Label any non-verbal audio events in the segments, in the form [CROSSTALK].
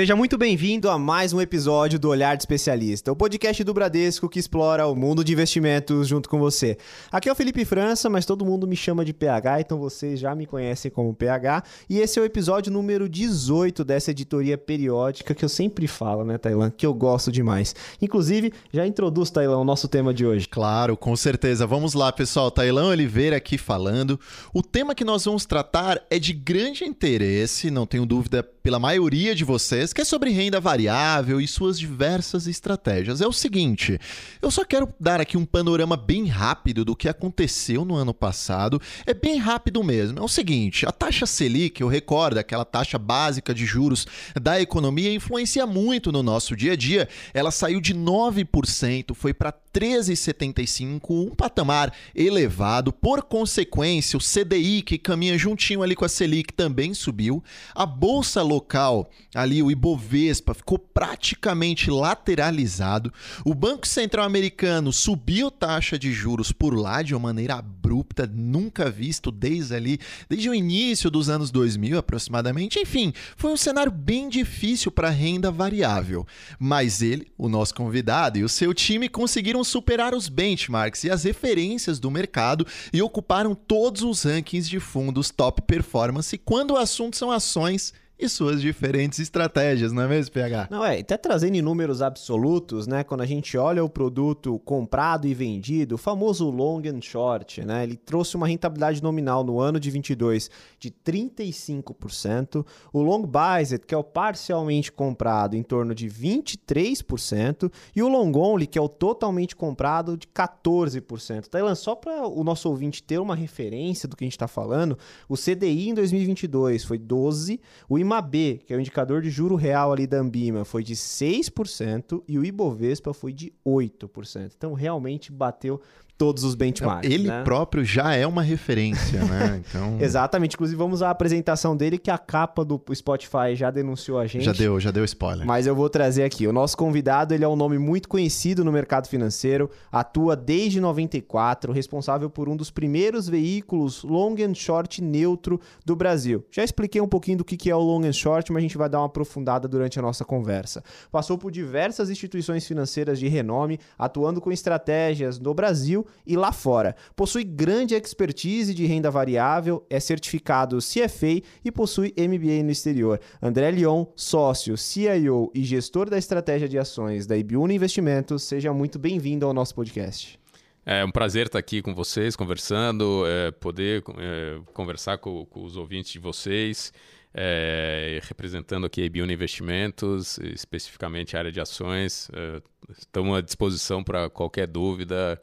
Seja muito bem-vindo a mais um episódio do Olhar de Especialista, o podcast do Bradesco que explora o mundo de investimentos junto com você. Aqui é o Felipe França, mas todo mundo me chama de PH, então vocês já me conhecem como PH. E esse é o episódio número 18 dessa editoria periódica que eu sempre falo, né, Tailan, que eu gosto demais. Inclusive, já introduz, Tailan, o nosso tema de hoje. Claro, com certeza. Vamos lá, pessoal. Tailan Oliveira aqui falando. O tema que nós vamos tratar é de grande interesse, não tenho dúvida, pela maioria de vocês vocês, que é sobre renda variável e suas diversas estratégias. É o seguinte, eu só quero dar aqui um panorama bem rápido do que aconteceu no ano passado. É bem rápido mesmo. É o seguinte, a taxa Selic, eu recordo, aquela taxa básica de juros da economia, influencia muito no nosso dia a dia. Ela saiu de 9%, foi para 13,75, um patamar elevado. Por consequência, o CDI, que caminha juntinho ali com a Selic, também subiu. A bolsa local, ali o o Ibovespa ficou praticamente lateralizado. O Banco Central Americano subiu taxa de juros por lá de uma maneira abrupta, nunca visto desde ali, desde o início dos anos 2000 aproximadamente. Enfim, foi um cenário bem difícil para renda variável. Mas ele, o nosso convidado e o seu time conseguiram superar os benchmarks e as referências do mercado e ocuparam todos os rankings de fundos top performance quando o assunto são ações e suas diferentes estratégias, não é mesmo, PH? Não, é, até trazendo em números absolutos, né, quando a gente olha o produto comprado e vendido, o famoso long and short, né, ele trouxe uma rentabilidade nominal no ano de 22 de 35%, o long biased, que é o parcialmente comprado, em torno de 23%, e o long only, que é o totalmente comprado, de 14%. Tailan, só para o nosso ouvinte ter uma referência do que a gente está falando, o CDI em 2022 foi 12, o IMAB, que é o indicador de juro real ali da Ambima, foi de 6% e o Ibovespa foi de 8%. Então realmente bateu todos os benchmarks. Ele né? próprio já é uma referência, né? [LAUGHS] Então... Exatamente. Inclusive, vamos à apresentação dele, que a capa do Spotify já denunciou a gente. Já deu, já deu spoiler. Mas eu vou trazer aqui. O nosso convidado, ele é um nome muito conhecido no mercado financeiro, atua desde 94, responsável por um dos primeiros veículos long and short neutro do Brasil. Já expliquei um pouquinho do que é o long and short, mas a gente vai dar uma aprofundada durante a nossa conversa. Passou por diversas instituições financeiras de renome, atuando com estratégias no Brasil e lá fora. Possui grande expertise de renda variável, é certificado CFA e possui MBA no exterior. André Leon, sócio, CIO e gestor da estratégia de ações da Ibiúna Investimentos, seja muito bem-vindo ao nosso podcast. É um prazer estar aqui com vocês, conversando, é, poder é, conversar com, com, os ouvintes de vocês, é, representando aqui a Ibiúna Investimentos, especificamente a área de ações. É, estamos à disposição para qualquer dúvida,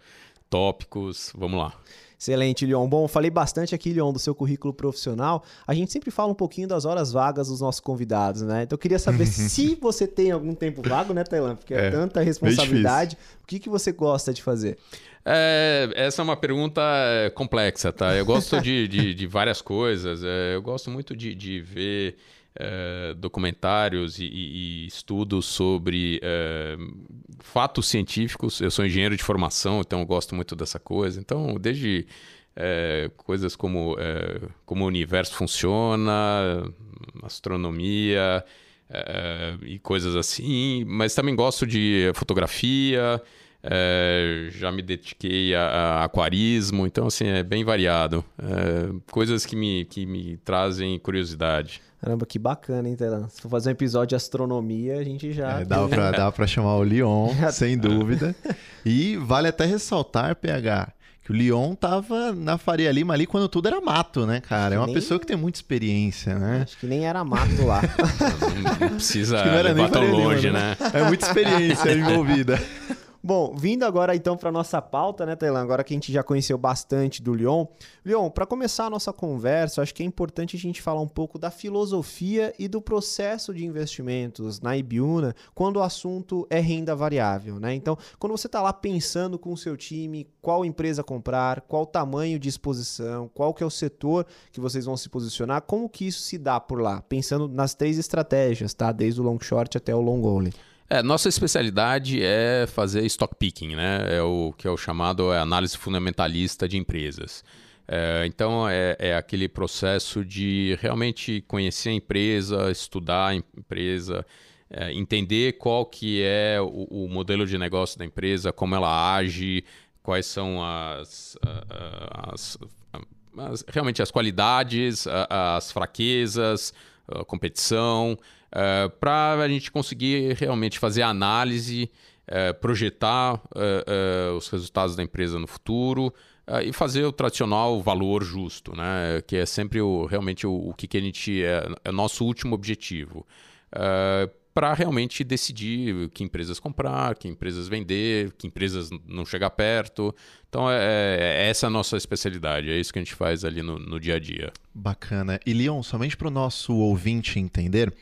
tópicos. Vamos lá. Excelente, Leon. Bom, falei bastante aqui, Leon, do seu currículo profissional. A gente sempre fala um pouquinho das horas vagas dos nossos convidados, né? Então eu queria saber [LAUGHS] se você tem algum tempo vago, né, Tailan? Porque é, é tanta responsabilidade. O que, que você gosta de fazer? É, essa é uma pergunta complexa, tá? Eu gosto de, de, de várias coisas. É, eu gosto muito de, de ver é, documentários e, e, estudos sobre é, fatos científicos. Eu sou engenheiro de formação, então gosto muito dessa coisa. Então, desde é, coisas como como o universo funciona, astronomia e coisas assim, mas também gosto de fotografia. É, já me dediquei a, a, aquarismo, então assim é bem variado. É, coisas que me, que me trazem curiosidade. Caramba, que bacana, hein, Telan? Se for fazer um episódio de astronomia, a gente já. É, dá, pra, dá pra chamar o Leon, [LAUGHS] sem dúvida. E vale até ressaltar, PH, que o Leon tava na Faria Lima ali quando tudo era mato, né, cara? É uma nem... pessoa que tem muita experiência, né? Acho que nem era mato lá. [LAUGHS] não, não precisa não levar tão longe, Lima, né? né? É muita experiência [LAUGHS] envolvida. Bom, vindo agora então para nossa pauta, né, Tailan? Agora que a gente já conheceu bastante do Lyon. Lyon, para começar a nossa conversa, acho que é importante a gente falar um pouco da filosofia e do processo de investimentos na Ibiúna quando o assunto é renda variável, né? Então, quando você está lá pensando com o seu time qual empresa comprar, qual tamanho de exposição, qual que é o setor que vocês vão se posicionar, como que isso se dá por lá? Pensando nas três estratégias, tá? Desde o long short até o long only. É, nossa especialidade é fazer stock picking, né? É o que é o chamado é análise fundamentalista de empresas. É, então é, é, aquele processo de realmente conhecer a empresa, estudar a empresa, é, entender qual que é o, o, modelo de negócio da empresa, como ela age, quais são as, as, as realmente as qualidades, as fraquezas, a competição, é, para a gente conseguir realmente fazer análise, é, projetar é, os resultados da empresa no futuro e fazer o tradicional valor justo, né? que é sempre o, realmente o, o que, que a gente é, é nosso último objetivo para realmente decidir que empresas comprar, que empresas vender, que empresas não chegar perto. Então, é, é, é essa a nossa especialidade, é isso que a gente faz ali no, no dia a dia. Bacana. E, Leon, somente para o nosso ouvinte entender,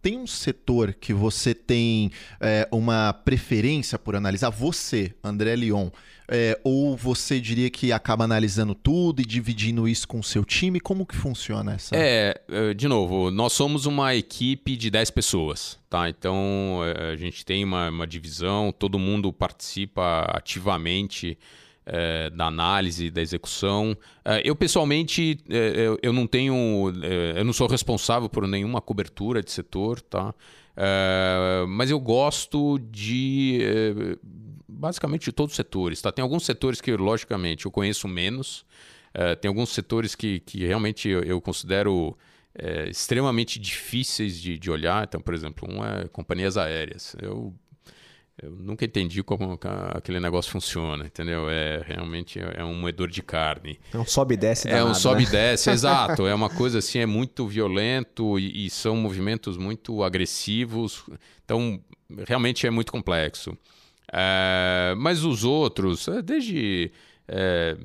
tem um setor que você tem é, uma preferência por analisar? Você, André Leon, é, ou você diria que acaba analisando tudo e dividindo isso com o seu time? Como que funciona essa? É, é de novo, nós somos uma equipe de 10 pessoas, tá? Então é, a gente tem uma, uma divisão, todo mundo participa ativamente é, da análise, da execução. É, eu, pessoalmente, é, eu, eu, não tenho. É, eu não sou responsável por nenhuma cobertura de setor, tá? mas eu gosto de basicamente de todos os setores. Tá? Tem alguns setores que, logicamente, eu conheço menos. É, tem alguns setores que, que realmente eu, eu considero é, extremamente difíceis de, de olhar. Então, por exemplo, um é companhias aéreas. Eu, eu nunca entendi como aquele negócio funciona, entendeu? É realmente é um moedor de carne. É um sobe e desce. Danado, é um sobe e né? [LAUGHS] desce, exato. É uma coisa assim, é muito violento e, e são movimentos muito agressivos. Então, realmente é muito complexo. É, mas os outros, é, desde é,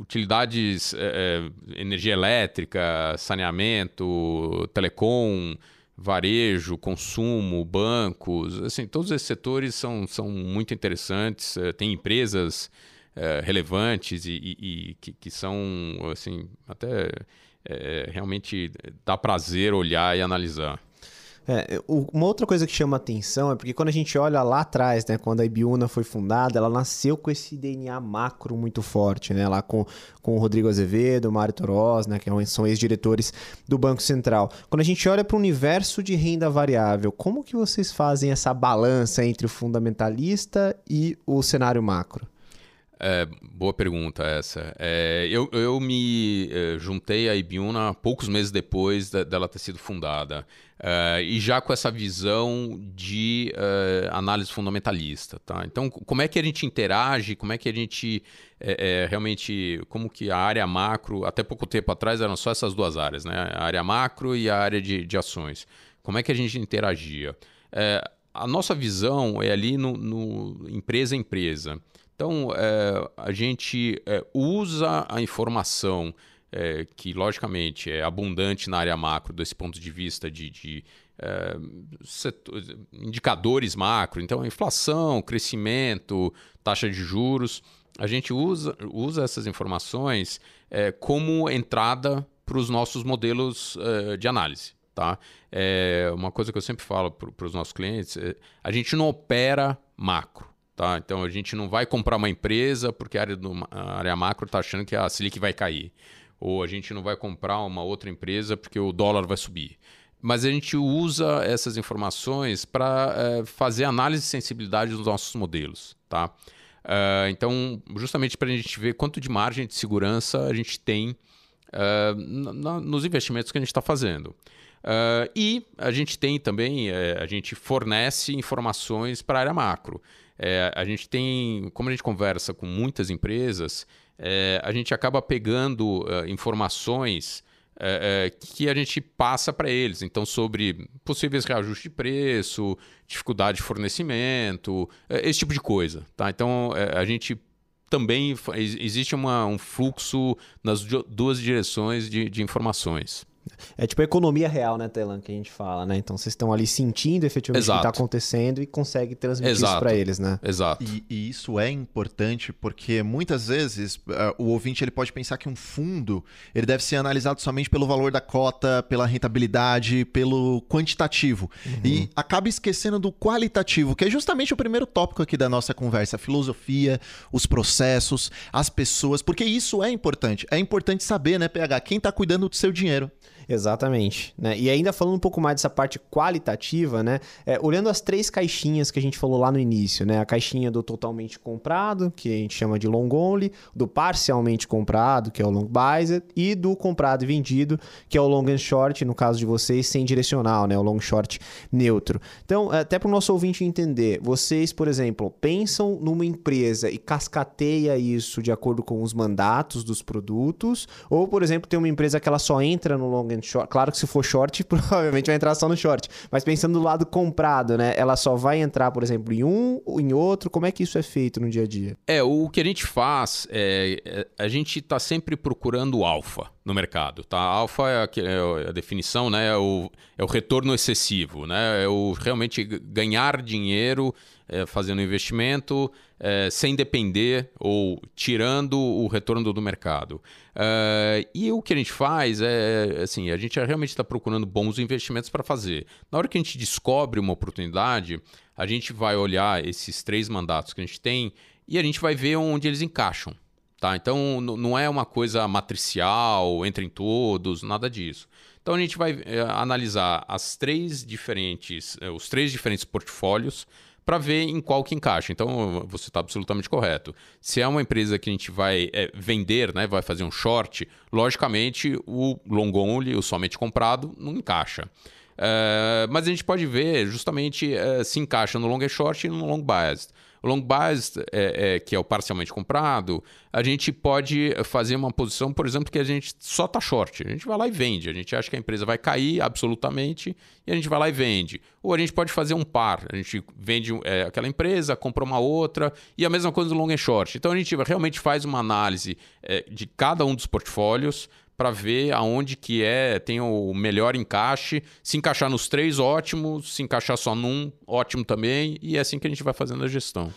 utilidades, é, energia elétrica, saneamento, telecom, varejo, consumo, bancos, assim, todos esses setores são, são muito interessantes. Tem empresas relevantes e, e, e que, que, são assim até realmente dá prazer olhar e analisar. É, uma outra coisa que chama atenção é porque quando a gente olha lá atrás, né, quando a Ibiúna foi fundada, ela nasceu com esse DNA macro muito forte, né, lá com, com o Rodrigo Azevedo, o Mário Toroz, né, que é são ex-diretores do Banco Central. Quando a gente olha para o universo de renda variável, como que vocês fazem essa balança entre o fundamentalista e o cenário macro? É, boa pergunta essa. É, eu, eu me é, juntei à Ibiúna poucos meses depois de, dela ter sido fundada. É, e já com essa visão de é, análise fundamentalista. Tá? Então, como é que a gente interage, como é que a gente é, realmente. Como que a área macro, até pouco tempo atrás eram só essas duas áreas, né? a área macro e a área de, de ações. Como é que a gente interagia? a nossa visão é ali no, no empresa empresa. Então, é, a gente é, usa a informação é, que, logicamente, é abundante na área macro, desse ponto de vista de, de é, setor, indicadores macro, então, inflação, crescimento, taxa de juros. A gente usa, usa essas informações é, como entrada para os nossos modelos é, de análise. Tá? É, uma coisa que eu sempre falo para os nossos clientes: a gente não opera macro. Tá? Então a gente não vai comprar uma empresa porque a área, do, a área macro está achando que a Selic vai cair. Ou a gente não vai comprar uma outra empresa porque o dólar vai subir. Mas a gente usa essas informações para é, fazer análise de sensibilidade dos nossos modelos. Tá? Uh, então, justamente para a gente ver quanto de margem de segurança a gente tem uh, nos investimentos que a gente está fazendo. Uh, e a gente tem também, a gente fornece informações para a área macro. É, a gente tem, como a gente conversa com muitas empresas, é, a gente acaba pegando uh, informações é, é, que a gente passa para eles. Então, sobre possíveis reajustes de preço, dificuldade de fornecimento, é, esse tipo de coisa. Tá? Então, é, a gente também existe uma, um fluxo nas duas direções de, de informações. É tipo a economia real, né, Telan, que a gente fala, né? Então vocês estão ali sentindo efetivamente Exato. o que está acontecendo e consegue transmitir Exato. isso para eles, né? Exato. E, e, isso é importante porque muitas vezes uh, o ouvinte ele pode pensar que um fundo ele deve ser analisado somente pelo valor da cota, pela rentabilidade, pelo quantitativo uhum. e acaba esquecendo do qualitativo, que é justamente o primeiro tópico aqui da nossa conversa, a filosofia, os processos, as pessoas, porque isso é importante. É importante saber, né, PH, quem está cuidando do seu dinheiro. Exatamente. Né? E ainda falando um pouco mais dessa parte qualitativa, né? É, olhando as três caixinhas que a gente falou lá no início, né? A caixinha do totalmente comprado, que a gente chama de long only, do parcialmente comprado, que é o long biased, e do comprado e vendido, que é o long and short, no caso de vocês, sem direcional, né? O long short neutro. Então, até para o nosso ouvinte entender, vocês, por exemplo, pensam numa empresa e cascateia isso de acordo com os mandatos dos produtos, ou, por exemplo, tem uma empresa que ela só entra no long short. Claro que se for short, [LAUGHS] provavelmente vai entrar só no short. Mas pensando do lado comprado, né? Ela só vai entrar, por exemplo, em um ou em outro. Como é que isso é feito no dia a dia? É, o que a gente faz é, é a gente está sempre procurando alfa no mercado, tá? Alfa é a, é a, definição, né? É o, é o retorno excessivo, né? É o realmente ganhar dinheiro é, fazendo investimento é, sem depender ou tirando o retorno do mercado. É, e o que a gente faz é, assim, a gente realmente está procurando bons investimentos para fazer. Na hora que a gente descobre uma oportunidade, a gente vai olhar esses três mandatos que a gente tem e a gente vai ver onde eles encaixam. Tá? Então não é uma coisa matricial, entra em todos, nada disso. Então a gente vai é, analisar as três diferentes, é, os três diferentes portfólios para ver em qual que encaixa. Então, você está absolutamente correto. Se é uma empresa que a gente vai é, vender, né, vai fazer um short, logicamente o long only, o somente comprado, não encaixa. É, mas a gente pode ver justamente é, se encaixa no long and short e no long biased. O long biased, é, é, que é o parcialmente comprado, a gente pode fazer uma posição, por exemplo, que a gente só está short. A gente vai lá e vende. A gente acha que a empresa vai cair absolutamente e a gente vai lá e vende. Ou a gente pode fazer um par. A gente vende é, aquela empresa, compra uma outra e a mesma coisa do long and short. Então a gente realmente faz uma análise é, de cada um dos portfólios para ver aonde que é, tem o melhor encaixe. Se encaixar nos três, ótimo. Se encaixar só num, ótimo também. E é assim que a gente vai fazendo a gestão.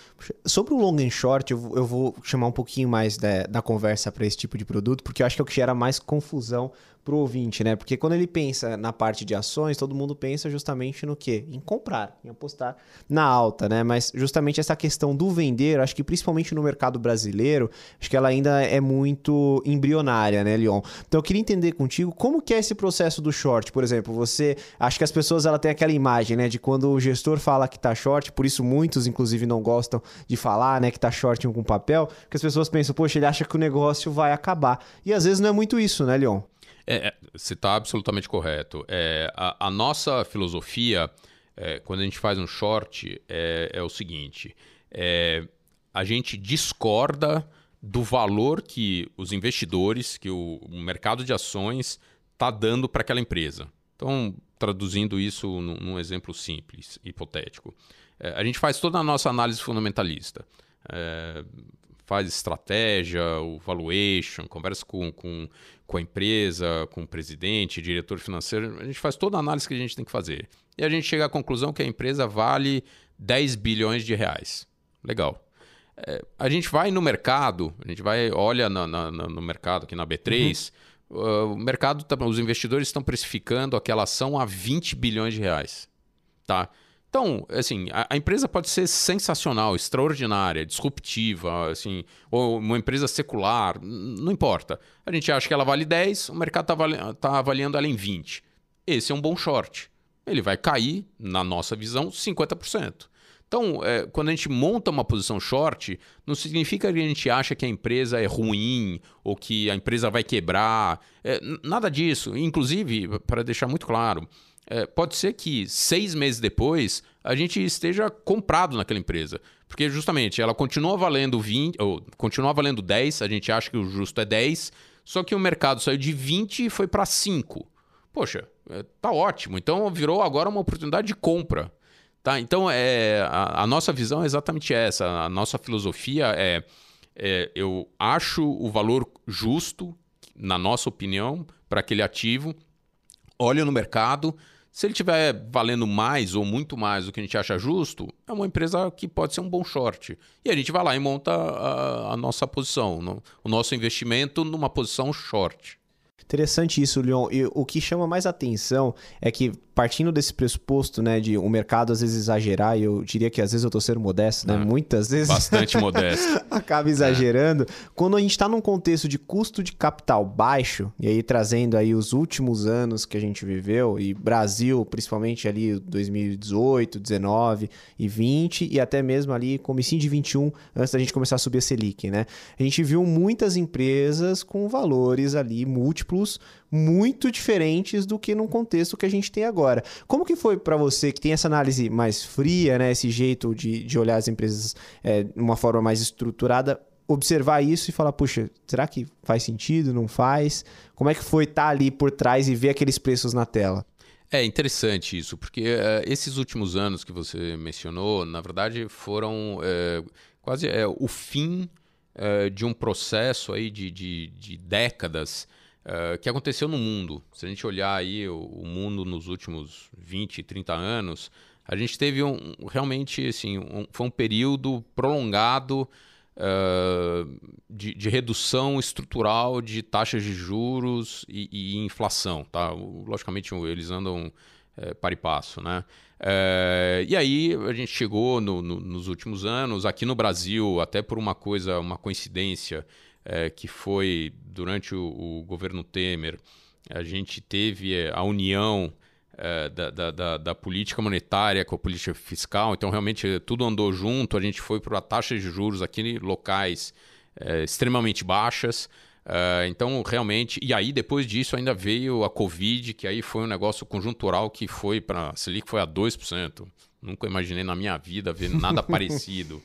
Sobre o long and short, eu, vou chamar um pouquinho mais da, da conversa para esse tipo de produto, porque eu acho que é o que gera mais confusão para o ouvinte, né? Porque quando ele pensa na parte de ações, todo mundo pensa justamente no quê? Em comprar, em apostar na alta, né? Mas justamente essa questão do vender, acho que principalmente no mercado brasileiro, acho que ela ainda é muito embrionária, né, Leon? Então eu queria entender contigo como que é esse processo do short, por exemplo, você, acho que as pessoas ela tem aquela imagem, né, de quando o gestor fala que tá short, por isso muitos inclusive não gostam de falar, né, que tá short com papel, que as pessoas pensam, poxa, ele acha que o negócio vai acabar. E às vezes não é muito isso, né, Leon? É, é, você está absolutamente correto. É, a, a, nossa filosofia, é, quando a gente faz um short, é, é o seguinte: é, a gente discorda do valor que os investidores, que o, o mercado de ações está dando para aquela empresa. Então, traduzindo isso num, num exemplo simples, hipotético. a gente faz toda a nossa análise fundamentalista faz estratégia, o valuation, conversa com, com, com a empresa, com o presidente, diretor financeiro, a gente faz toda a análise que a gente tem que fazer. E a gente chega à conclusão que a empresa vale 10 bilhões de reais. Legal. É, a gente vai no mercado, a gente vai, olha no, no, no mercado aqui na B3, uhum. uh, o mercado, tá, os investidores estão precificando aquela ação a 20 bilhões de reais. Tá? Então, assim, a, a, empresa pode ser sensacional, extraordinária, disruptiva, assim, ou uma empresa secular, não importa. A gente acha que ela vale 10, o mercado está avali tá avaliando ela em 20. Esse é um bom short. Ele vai cair, na nossa visão, 50%. Então, é, quando a gente monta uma posição short, não significa que a gente acha que a empresa é ruim ou que a empresa vai quebrar. É, nada disso. Inclusive, para deixar muito claro, é, pode ser que seis meses depois a gente esteja comprado naquela empresa. Porque justamente ela continua valendo 20, ou continua valendo 10, a gente acha que o justo é 10, só que o mercado saiu de 20 e foi para 5. Poxa, é, tá ótimo. Então virou agora uma oportunidade de compra. Tá? Então é, a, a nossa visão é exatamente essa. A nossa filosofia é, é eu acho o valor justo, na nossa opinião, para aquele ativo olha no mercado, se ele estiver valendo mais ou muito mais do que a gente acha justo, é uma empresa que pode ser um bom short. E a gente vai lá e monta a, a nossa posição, no, o nosso investimento numa posição short. Interessante isso, Leon. E o que chama mais atenção é que partindo desse pressuposto, né, de o mercado às vezes exagerar, e eu diria que às vezes eu tô sendo modesto, né? É, Muitas vezes. Bastante [LAUGHS] modesto. acaba exagerando. É. Quando a gente está num contexto de custo de capital baixo, e aí trazendo aí os últimos anos que a gente viveu, e Brasil, principalmente ali 2018, 19 e 20, e até mesmo ali comecinho de 21, antes da gente começar a subir a Selic, né? A gente viu muitas empresas com valores ali múltiplos muito diferentes do que no contexto que a gente tem agora. Como que foi para você que tem essa análise mais fria, né, esse jeito de, de olhar as empresas é, de uma forma mais estruturada, observar isso e falar, puxa, será que faz sentido, não faz? Como é que foi estar tá ali por trás e ver aqueles preços na tela? É interessante isso, porque uh, esses últimos anos que você mencionou, na verdade, foram uh, quase uh, o fim de um processo aí de, de, de décadas uh, que aconteceu no mundo. Se a gente olhar aí o, o, mundo nos últimos 20, 30 anos, a gente teve um, realmente assim, um, foi um período prolongado uh, de, de, redução estrutural de taxas de juros e, e inflação. Tá? Logicamente, eles andam é, para e passo, né? É, e aí a gente chegou no, no, nos últimos anos, aqui no Brasil, até por uma coisa, uma coincidência, é, que foi durante o, o, governo Temer, a gente teve é, a união é, da, da, da, política monetária com a política fiscal, então realmente tudo andou junto, a gente foi para taxas de juros aqui em locais é, extremamente baixas. Uh, então, realmente, e aí depois disso ainda veio a Covid, que aí foi um negócio conjuntural que foi para. A Selic foi a 2%. Nunca imaginei na minha vida ver nada [LAUGHS] parecido.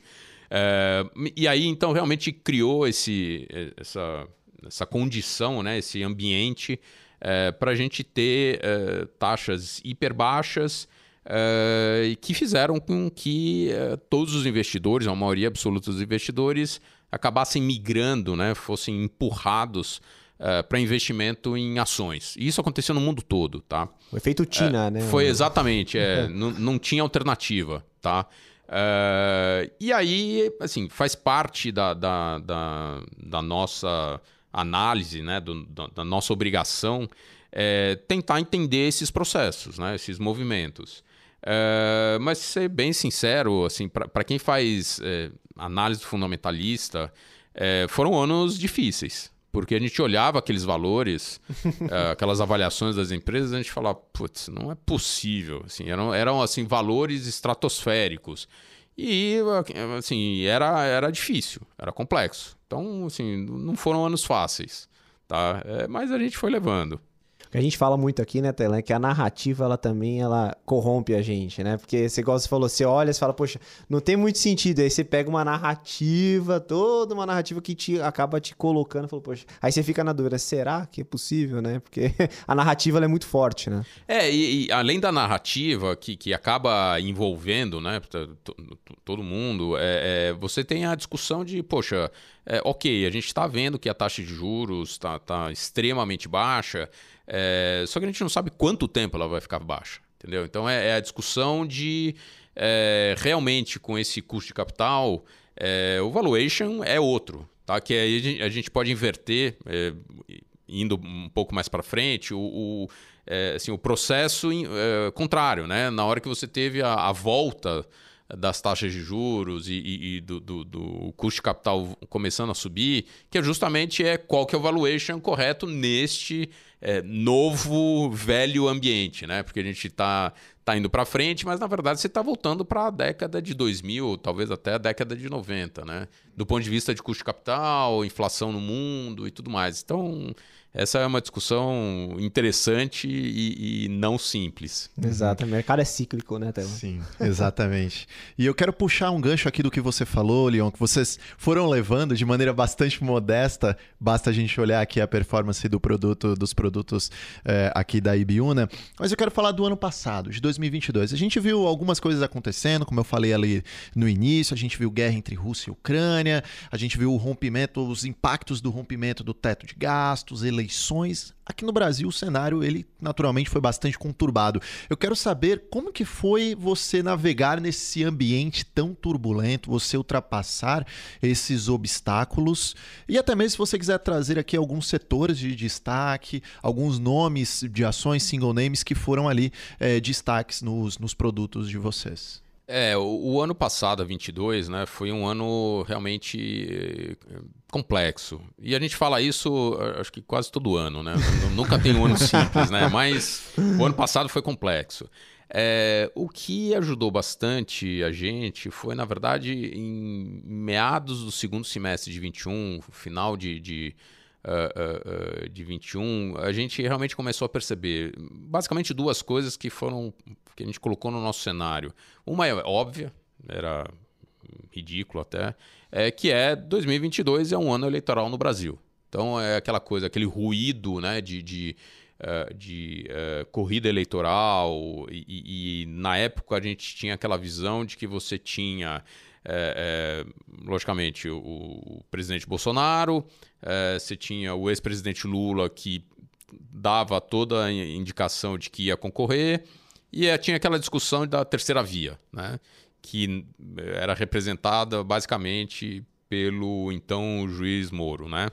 É, e aí, então, realmente criou esse, essa, essa condição, né, esse ambiente é, para a gente ter é, taxas hiper baixas é, que fizeram com que é, todos os investidores, a maioria absoluta dos investidores, acabassem migrando, né, fossem empurrados uh, para investimento em ações. E isso aconteceu no mundo todo, tá? O efeito Tina, né? Foi exatamente, é, [LAUGHS] não tinha alternativa, tá? Uh, e aí, assim, faz parte da, da, da, da nossa análise, né, do, da, da, nossa obrigação, é, tentar entender esses processos, né, esses movimentos. Uh, mas ser bem sincero, assim, para quem faz é, análise fundamentalista, é, foram anos difíceis. Porque a gente olhava aqueles valores, uh, [LAUGHS] aquelas avaliações das empresas, a gente falava, putz, não é possível. Assim, eram, eram assim, valores estratosféricos. E assim, era, era difícil, era complexo. Então, assim, não foram anos fáceis. Tá? É, mas a gente foi levando que a gente fala muito aqui, né, Telan, que a narrativa, ela também, ela corrompe a gente, né? Porque você, igual você falou, você olha e fala, poxa, não tem muito sentido. Aí você pega uma narrativa, toda uma narrativa que te acaba te colocando, fala, poxa, aí você fica na dúvida, será que é possível, né? Porque [LAUGHS] a narrativa, é muito forte, né? É, e, e, além da narrativa, que, que acaba envolvendo, né, todo mundo, é, é, você tem a discussão de, poxa, é, ok, a gente está vendo que a taxa de juros está tá extremamente baixa, é, só que a gente não sabe quanto tempo ela vai ficar baixa, entendeu? Então é, é a discussão de é, realmente com esse custo de capital, é, o valuation é outro, tá? Que aí a gente pode inverter, é, indo um pouco mais para frente, o, o é, assim, o processo contrário, né? Na hora que você teve a, a volta das taxas de juros e, e, e do, do, do, custo de capital começando a subir, que justamente é qual que é o valuation correto neste é, novo, velho ambiente, né? Porque a gente está tá indo para frente, mas na verdade você está voltando para a década de 2000, talvez até a década de 90, né? Do ponto de vista de custo de capital, inflação no mundo e tudo mais. Então, essa é uma discussão interessante e, e não simples. Exato, o mercado é cíclico, né, Telo? Sim, exatamente. e eu quero puxar um gancho aqui do que você falou, Leon, que vocês foram levando de maneira bastante modesta. Basta a gente olhar aqui a performance do produto, dos produtos é, aqui da Ibiúna. Mas eu quero falar do ano passado, de 2022. A gente viu algumas coisas acontecendo, como eu falei ali no início. A gente viu guerra entre Rússia e Ucrânia. A gente viu o rompimento, os impactos do rompimento do teto de gastos, eleições eleições Aqui no Brasil o cenário ele naturalmente foi bastante conturbado. Eu quero saber como que foi você navegar nesse ambiente tão turbulento, você ultrapassar esses obstáculos e até mesmo se você quiser trazer aqui alguns setores de destaque, alguns nomes de ações single names que foram ali é, destaques nos, nos produtos de vocês. É, o, o, ano passado, 22, né, foi um ano realmente eh, complexo. E a gente fala isso, acho que quase todo ano, né? Nunca tem um ano simples, né? [LAUGHS] Mas o ano passado foi complexo. É, o que ajudou bastante a gente foi, na verdade, em meados do segundo semestre de 21, final de, de uh, uh, de 21, a gente realmente começou a perceber basicamente duas coisas que foram que a gente colocou no nosso cenário. Uma é óbvia, era ridículo até, é que é 2022 é um ano eleitoral no Brasil. Então é aquela coisa, aquele ruído né, de, de, de uh, corrida eleitoral e, e, na época a gente tinha aquela visão de que você tinha é, é, logicamente, o, o, presidente Bolsonaro, é, você tinha o ex-presidente Lula que dava toda a indicação de que ia concorrer, e é, tinha aquela discussão da terceira via, né? que era representada basicamente pelo então juiz Moro. Né?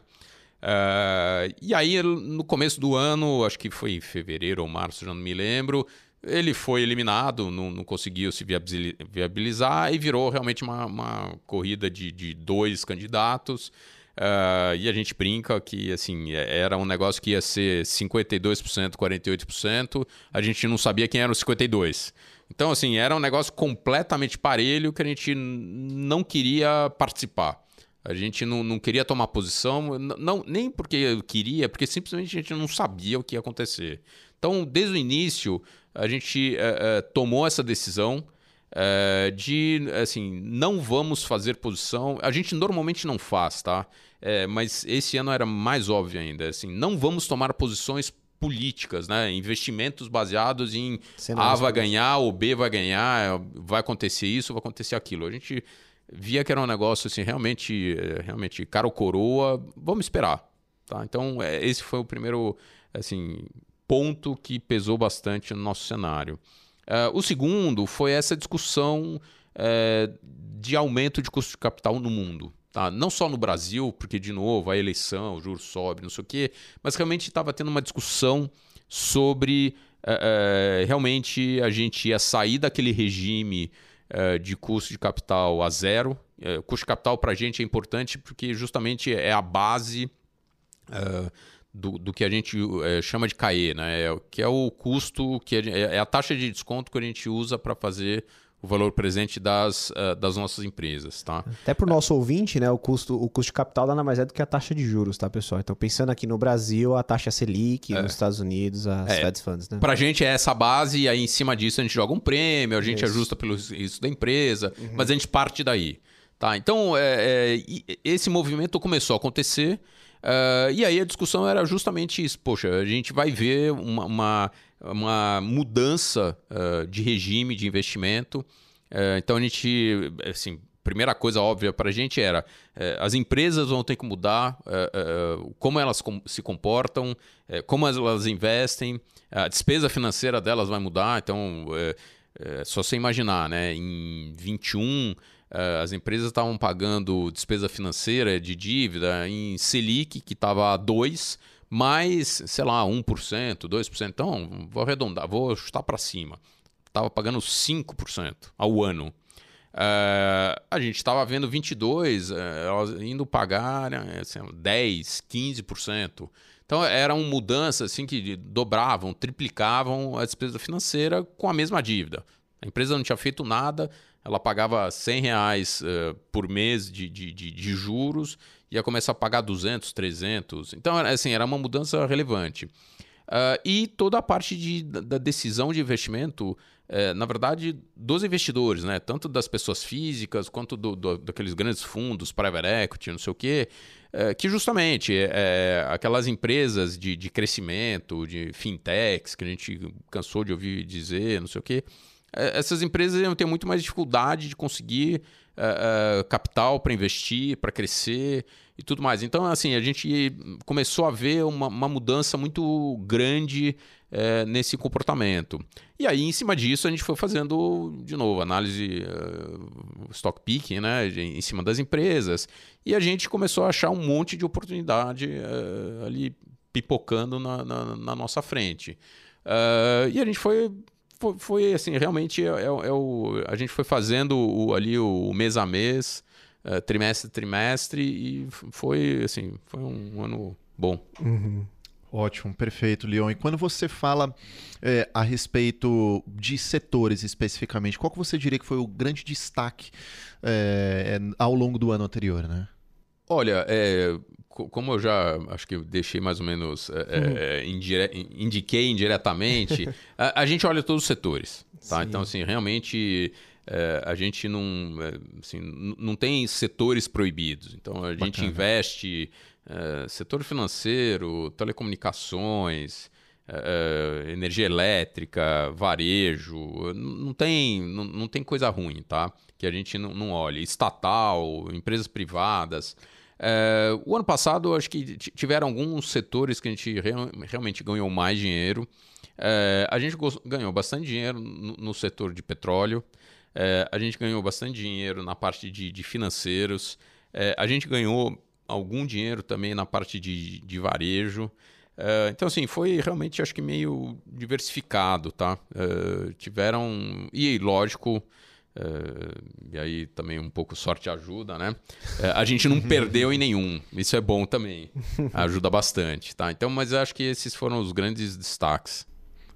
Uh, e aí, no começo do ano, acho que foi em fevereiro ou março, já não me lembro, ele foi eliminado, não, não conseguiu se viabilizar e virou realmente uma, uma corrida de, de dois candidatos. Uh, e a gente brinca que assim é, era um negócio que ia ser 52%, 48%. A gente não sabia quem eram os 52%. Então, assim, era um negócio completamente parelho que a gente não queria participar. A gente não, não queria tomar posição, não, nem porque eu queria, porque simplesmente a gente não sabia o que ia acontecer. Então, desde o início, a gente é, é, tomou essa decisão é, de, assim, não vamos fazer posição. A gente normalmente não faz, tá? É, mas esse ano era mais óbvio ainda. Assim, não vamos tomar posições políticas, né? Investimentos baseados em A vai ganhar, ou B vai ganhar, vai acontecer isso, vai acontecer aquilo. A gente via que era um negócio assim, realmente, realmente caro coroa, vamos esperar. Tá? Então, esse foi o primeiro assim, ponto que pesou bastante no nosso cenário. Uh, o segundo foi essa discussão uh, de aumento de custo de capital no mundo. Tá? Não só no Brasil, porque, de novo, a eleição, o juros sobe, não sei o quê, mas realmente estava tendo uma discussão sobre uh, realmente a gente ia sair daquele regime de custo de capital a zero. Custo de capital para a gente é importante porque justamente é a base do, do que a gente é, chama de CAE, né? É, que é o custo, que é, é a taxa de desconto que a gente usa para fazer o valor presente das, uh, das nossas empresas, tá? Até para o nosso ouvinte, né, o custo, o custo de capital nada mais é do que a taxa de juros, tá, pessoal? Então, pensando aqui no Brasil, a taxa Selic, é. nos Estados Unidos, as é. Fed Funds, né? Para a gente é essa base e aí em cima disso a gente joga um prêmio, a gente Isso. ajusta pelo risco da empresa, uhum. mas a gente parte daí, tá? Então, é, esse movimento começou a acontecer Uh, e aí a discussão era justamente isso. Poxa, a gente vai ver uma, uma, uma mudança uh, de regime de investimento. Uh, então a gente, assim, primeira coisa óbvia para a gente era as empresas vão ter que mudar como elas se comportam, como elas investem, a despesa financeira delas vai mudar. Então, só você imaginar, né? Em 21 Uh, as empresas estavam pagando despesa financeira de dívida em Selic, que estava a 2%, mais, sei lá, 1%, 2%. Então, vou arredondar, vou chutar para cima. Estava pagando 5% ao ano. Uh, a gente estava vendo 22, uh, elas indo pagar né, assim, 10, 15%. Então eram mudanças assim que dobravam, triplicavam a despesa financeira com a mesma dívida. A empresa não tinha feito nada, ela pagava 100 reais uh, por mês de, de, de, de, juros, ia começar a pagar 200, 300. Então, assim, era uma mudança relevante. Uh, e toda a parte de, da decisão de investimento, uh, na verdade, dos investidores, né? tanto das pessoas físicas quanto do, do, daqueles grandes fundos, private equity, não sei o quê, uh, que justamente aquelas empresas de, de crescimento, de fintechs, que a gente cansou de ouvir dizer, não sei o quê, essas empresas iam ter muito mais dificuldade de conseguir uh, uh, capital para investir, para crescer e tudo mais. Então, assim, a gente começou a ver uma, uma mudança muito grande é, nesse comportamento. E aí, em cima disso, a gente foi fazendo, de novo, análise uh, stock picking, né, em cima das empresas. E a gente começou a achar um monte de oportunidade uh, ali pipocando na, na, na nossa frente. Uh, e a gente foi foi, foi, assim, realmente é, é, é, o, a gente foi fazendo o, ali o, mês a mês, uh, trimestre a trimestre, e foi assim, foi um ano bom. Uhum. Ótimo, perfeito, Leon. E quando você fala é, a respeito de setores especificamente, qual que você diria que foi o grande destaque é, ao longo do ano anterior, né? Olha, é, como eu já acho que eu deixei mais ou menos, é, uhum. É, indire, indiquei indiretamente, [LAUGHS] a, a, gente olha todos os setores, tá? Então, assim, realmente é, a gente não, assim, não tem setores proibidos. Então, a gente Bacana. investe é, setor financeiro, telecomunicações, é, é, energia elétrica, varejo, não tem, não, não, tem coisa ruim, tá? Que a gente não, não olha. Estatal, empresas privadas. É, o ano passado, acho que tiveram alguns setores que a gente real, realmente ganhou mais dinheiro. É, a gente ganhou bastante dinheiro no, no setor de petróleo. É, a gente ganhou bastante dinheiro na parte de, de financeiros. a gente ganhou algum dinheiro também na parte de, de varejo. Então, assim, foi realmente, acho que meio diversificado, tá? Uh, tiveram. E, lógico, e aí também um pouco sorte ajuda, né? a gente não perdeu em nenhum. Isso é bom também. [LAUGHS] Ajuda bastante, tá? Então, mas acho que esses foram os grandes destaques.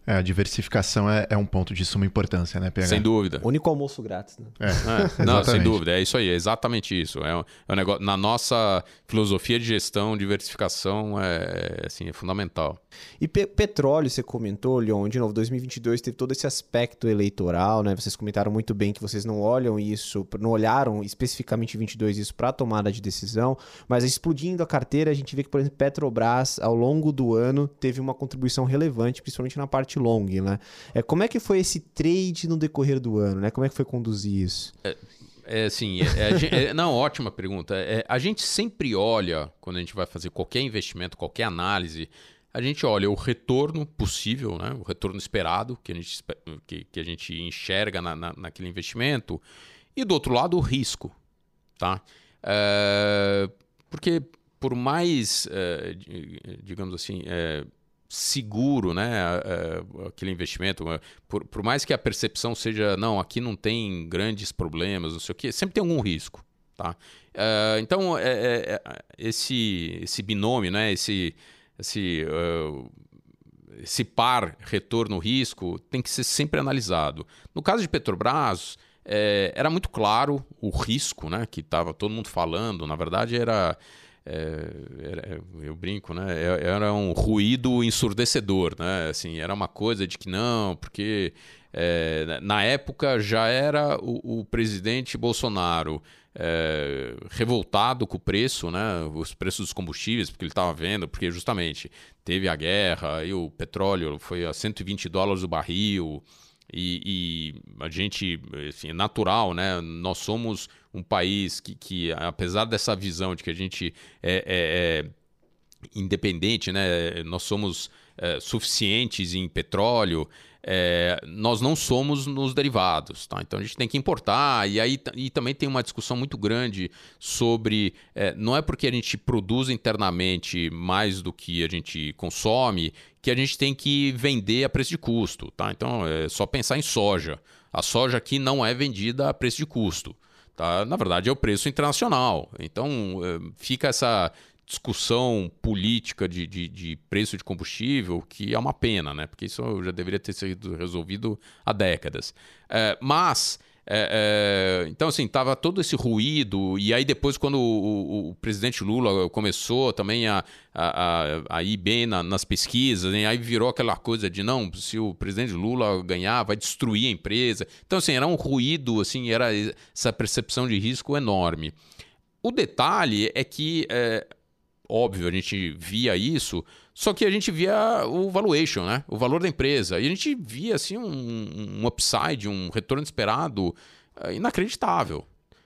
É, a diversificação é, é, um ponto de suma importância, né, PH? Sem dúvida. Único almoço grátis, né? É, é [LAUGHS] não, sem dúvida. É isso aí, é exatamente isso. É um, é um negócio, na nossa filosofia de gestão, diversificação é, assim, é fundamental. E pe petróleo, você comentou, Leon, de novo, 2022 teve todo esse aspecto eleitoral, né? Vocês comentaram muito bem que vocês não olham isso, não olharam especificamente em 22 isso para tomada de decisão, mas explodindo a carteira, a gente vê que, por exemplo, Petrobras, ao longo do ano, teve uma contribuição relevante, principalmente na parte long, né? É, como é que foi esse trade no decorrer do ano, né? Como é que foi conduzir isso? É, é assim, é, é, é, não, ótima pergunta. É, a gente sempre olha, quando a gente vai fazer qualquer investimento, qualquer análise, a gente olha o retorno possível, né? o retorno esperado que a gente, que, que a gente enxerga na, na, naquele investimento, e do outro lado o risco. Tá? É, porque por mais, é, digamos assim, é, seguro, né, aquele investimento, por, por, mais que a percepção seja, não, aqui não tem grandes problemas, não sei o quê, sempre tem algum risco, tá? Uh, então, é, é, é, esse, esse binômio, né, esse, esse, uh, esse par retorno-risco tem que ser sempre analisado. No caso de Petrobras, é, era muito claro o risco, né, que estava todo mundo falando, na verdade era é, era, eu brinco, né? É, era um ruído ensurdecedor, né? Assim, era uma coisa de que não, porque é, na época já era o, o presidente Bolsonaro é, revoltado com o preço, né? Os preços dos combustíveis, porque ele estava vendo, porque justamente teve a guerra e o petróleo foi a 120 dólares o barril. E, e, a gente, assim, é natural, né? Nós somos um país que, que apesar dessa visão de que a gente é, é, é independente, né? Nós somos é, suficientes em petróleo, é, nós não somos nos derivados, tá? Então a gente tem que importar e aí e também tem uma discussão muito grande sobre é, não é porque a gente produz internamente mais do que a gente consome que a gente tem que vender a preço de custo, tá? Então é só pensar em soja. A soja aqui não é vendida a preço de custo. Tá? Na verdade, é o preço internacional. Então, é, fica essa discussão política de, de, de, preço de combustível, que é uma pena, né? Porque isso já deveria ter sido resolvido há décadas. É, mas. É, é, então, assim, tava todo esse ruído, e aí depois, quando o, o, presidente Lula começou também a, a, a, a ir bem na, nas pesquisas, né? aí virou aquela coisa de não, se o presidente Lula ganhar, vai destruir a empresa. Então, assim, era um ruído, assim, era essa percepção de risco enorme. O detalhe é que é, óbvio, a gente via isso, só que a gente via o valuation, né? O valor da empresa. E a gente via assim um, um upside, um retorno esperado uh, inacreditável.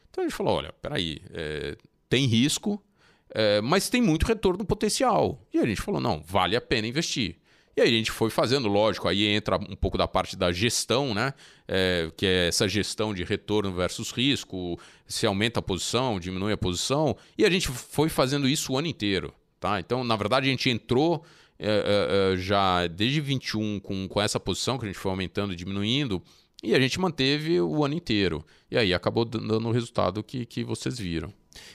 Então a gente falou: olha, peraí, é, tem risco, é, mas tem muito retorno potencial. E a gente falou: não, vale a pena investir. E aí a gente foi fazendo, lógico, aí entra um pouco da parte da gestão, né? É, que é essa gestão de retorno versus risco, se aumenta a posição, diminui a posição, e a gente foi fazendo isso o ano inteiro. Tá? Então, na verdade, a gente entrou é, é, é já desde 21 com, com essa posição que a gente foi aumentando e diminuindo, e a gente manteve o ano inteiro. E aí acabou dando o resultado que, que vocês viram.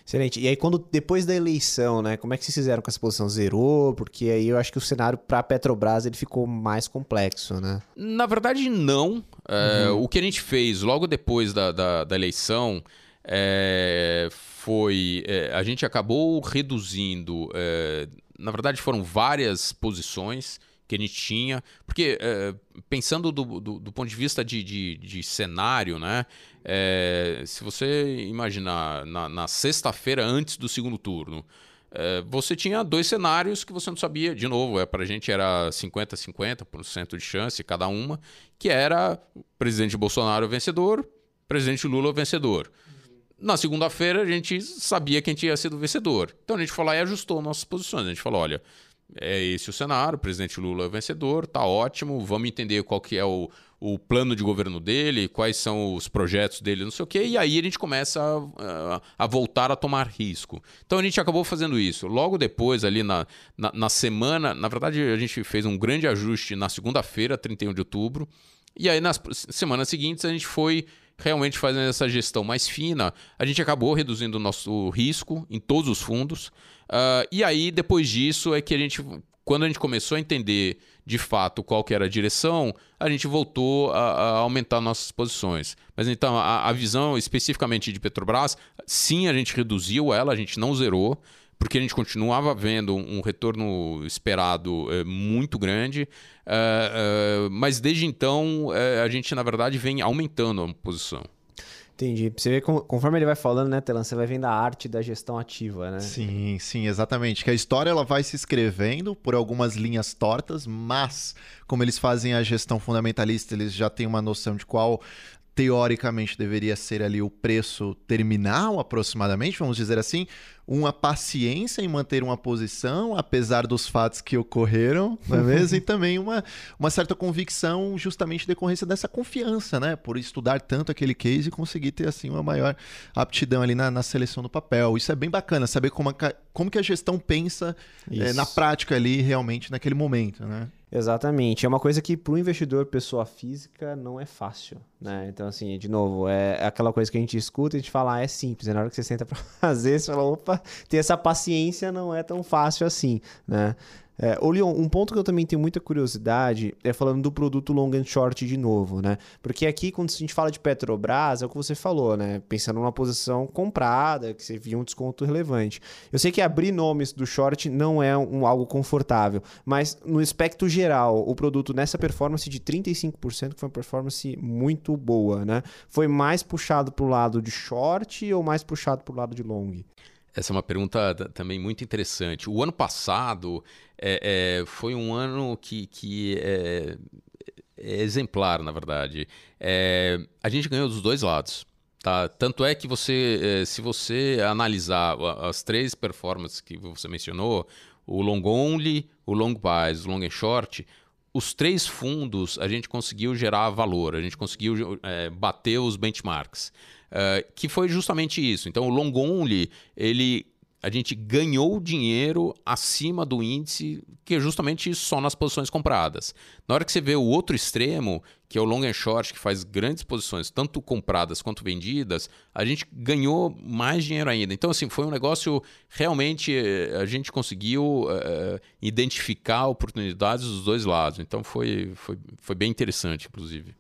Excelente. E aí, quando depois da eleição, né, como é que vocês fizeram com essa posição? Zerou? Porque aí eu acho que o cenário para a Petrobras ele ficou mais complexo, né? Na verdade, não. É, uhum. O que a gente fez logo depois da, da, da eleição é, foi. É, a gente acabou reduzindo. É, na verdade, foram várias posições que a gente tinha. Porque, é, pensando do, do, do, ponto de vista de, de, de cenário, né? É, se você imaginar na, na sexta-feira antes do segundo turno, é, você tinha dois cenários que você não sabia. De novo, é, para a gente era 50-50% de chance cada uma, que era presidente Bolsonaro vencedor, presidente Lula vencedor. Na segunda-feira a gente sabia quem tinha sido vencedor. Então a gente falou e ajustou nossas posições. A gente falou, olha, é esse o cenário, o presidente Lula é vencedor, tá ótimo, vamos entender qual que é o, o plano de governo dele, quais são os projetos dele, não sei o quê, e aí a gente começa a, a, a voltar a tomar risco. Então a gente acabou fazendo isso. Logo depois, ali na, na, na semana, na verdade a gente fez um grande ajuste na segunda-feira, 31 de outubro, e aí nas semanas seguintes a gente foi realmente fazendo essa gestão mais fina, a gente acabou reduzindo o nosso risco em todos os fundos. Uh, e aí, depois disso, é que a gente, quando a gente começou a entender de fato qual que era a direção, a gente voltou a, a aumentar nossas posições. Mas então, a, a, visão especificamente de Petrobras, sim, a gente reduziu ela, a gente não zerou, porque a gente continuava vendo um retorno esperado é, muito grande, é, é, mas desde então a gente, na verdade, vem aumentando a posição. Entendi. Você vê, conforme ele vai falando, né, Telan, você vai vendo a arte da gestão ativa, né? Sim, sim, exatamente. Que a história ela vai se escrevendo por algumas linhas tortas, mas como eles fazem a gestão fundamentalista, eles já têm uma noção de qual teoricamente deveria ser ali o preço terminal aproximadamente, vamos dizer assim, uma paciência em manter uma posição, apesar dos fatos que ocorreram, não é mesmo? [LAUGHS] e também uma, uma certa convicção justamente decorrência dessa confiança, né? Por estudar tanto aquele case e conseguir ter assim uma maior aptidão ali na, na seleção do papel. Isso é bem bacana, saber como a, como que a gestão pensa é, na prática ali realmente naquele momento, né? Exatamente. É uma coisa que para o investidor pessoa física não é fácil, né? Então, assim, de novo, é aquela coisa que a gente escuta e a gente fala, ah, é simples. E na hora que você senta para [LAUGHS] fazer, você fala, opa, ter essa paciência não é tão fácil assim, né? É, ô Leon, um ponto que eu também tenho muita curiosidade é falando do produto long and short de novo, né? Porque aqui, quando a gente fala de Petrobras, é o que você falou, né? Pensando numa posição comprada, que você via um desconto relevante. Eu sei que abrir nomes do short não é um, algo confortável, mas no aspecto geral, o produto nessa performance de 35%, que foi uma performance muito boa, né? Foi mais puxado para o lado de short ou mais puxado para o lado de long? Essa é uma pergunta também muito interessante. O ano passado é, é, foi um ano que, que é, é exemplar, na verdade. É, a gente ganhou dos dois lados. Tá? Tanto é que você, é, se você analisar as três performances que você mencionou, o long only, o long buys, o long and short, os três fundos a gente conseguiu gerar valor, a gente conseguiu é, bater os benchmarks. Uh, que foi justamente isso. Então, o long only, ele a gente ganhou dinheiro acima do índice, que é justamente só nas posições compradas. Na hora que você vê o outro extremo, que é o long and short, que faz grandes posições, tanto compradas quanto vendidas, a gente ganhou mais dinheiro ainda. Então, assim, foi um negócio realmente eh, a gente conseguiu uh, identificar oportunidades dos dois lados. Então, foi, foi, foi bem interessante, inclusive.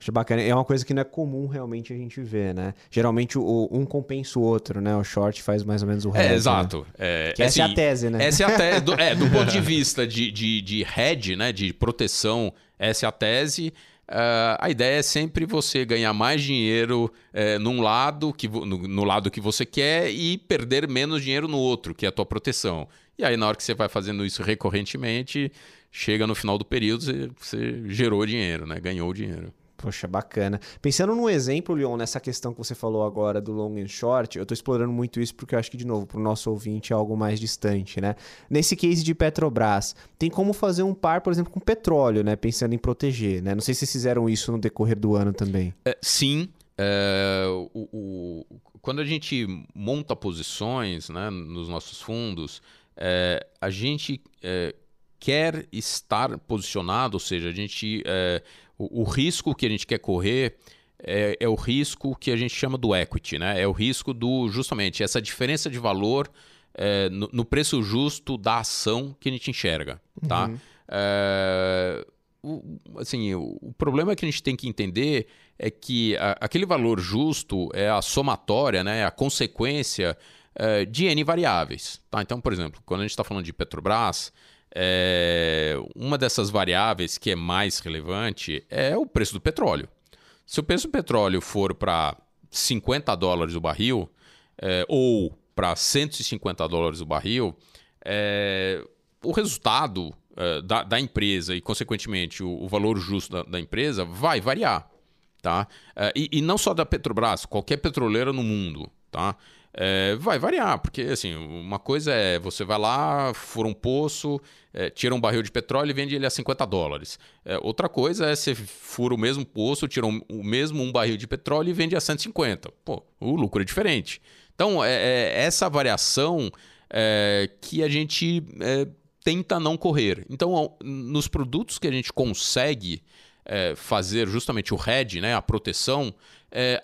Acho bacana. É uma coisa que não é comum realmente a gente ver, né? Geralmente o, um compensa o outro, né? O short faz mais ou menos o resto. É, exato. Né? É, que essa assim, é a assim, tese, né? Essa é a tese. Do, é, do [LAUGHS] ponto de vista de, de, de hedge, né? De proteção, essa é a tese. Uh, a ideia é sempre você ganhar mais dinheiro uh, num lado que, no, no, lado que você quer e perder menos dinheiro no outro, que é a tua proteção. E aí, na hora que você vai fazendo isso recorrentemente, chega no final do período, você, você gerou dinheiro, né? ganhou dinheiro. Poxa, bacana. Pensando num exemplo, Leon, nessa questão que você falou agora do long and short, eu estou explorando muito isso porque eu acho que, de novo, para o nosso ouvinte é algo mais distante, né? Nesse case de Petrobras, tem como fazer um par, por exemplo, com petróleo, né? Pensando em proteger, né? Não sei se vocês fizeram isso no decorrer do ano também. É, sim. É, o, o, quando a gente monta posições né, nos nossos fundos, é, a gente é, quer estar posicionado, ou seja, a gente é, o, o risco que a gente quer correr é, é, o risco que a gente chama do equity, né? É o risco do justamente essa diferença de valor é, no, no, preço justo da ação que a gente enxerga, tá? Uhum. É, o, assim, o, o, problema que a gente tem que entender é que a, aquele valor justo é a somatória, né? É a consequência é, de N variáveis, tá? Então, por exemplo, quando a gente está falando de Petrobras, é, uma dessas variáveis que é mais relevante é o preço do petróleo. Se o preço do petróleo for para 50 dólares o barril, é, ou para 150 dólares o barril, é, o resultado é, da, da, empresa e, consequentemente, o, o valor justo da, da, empresa vai variar. Tá? É, e, e, não só da Petrobras, qualquer petroleira no mundo. Tá? É, vai variar, porque assim, uma coisa é você vai lá, fura um poço, é, tira um barril de petróleo e vende ele a 50 dólares. É, outra coisa é você fura o mesmo poço, tira um, o mesmo um barril de petróleo e vende a 150. Pô, o lucro é diferente. Então, é, é essa variação é, que a gente é, tenta não correr. Então, nos produtos que a gente consegue fazer justamente o hedge, né, a proteção,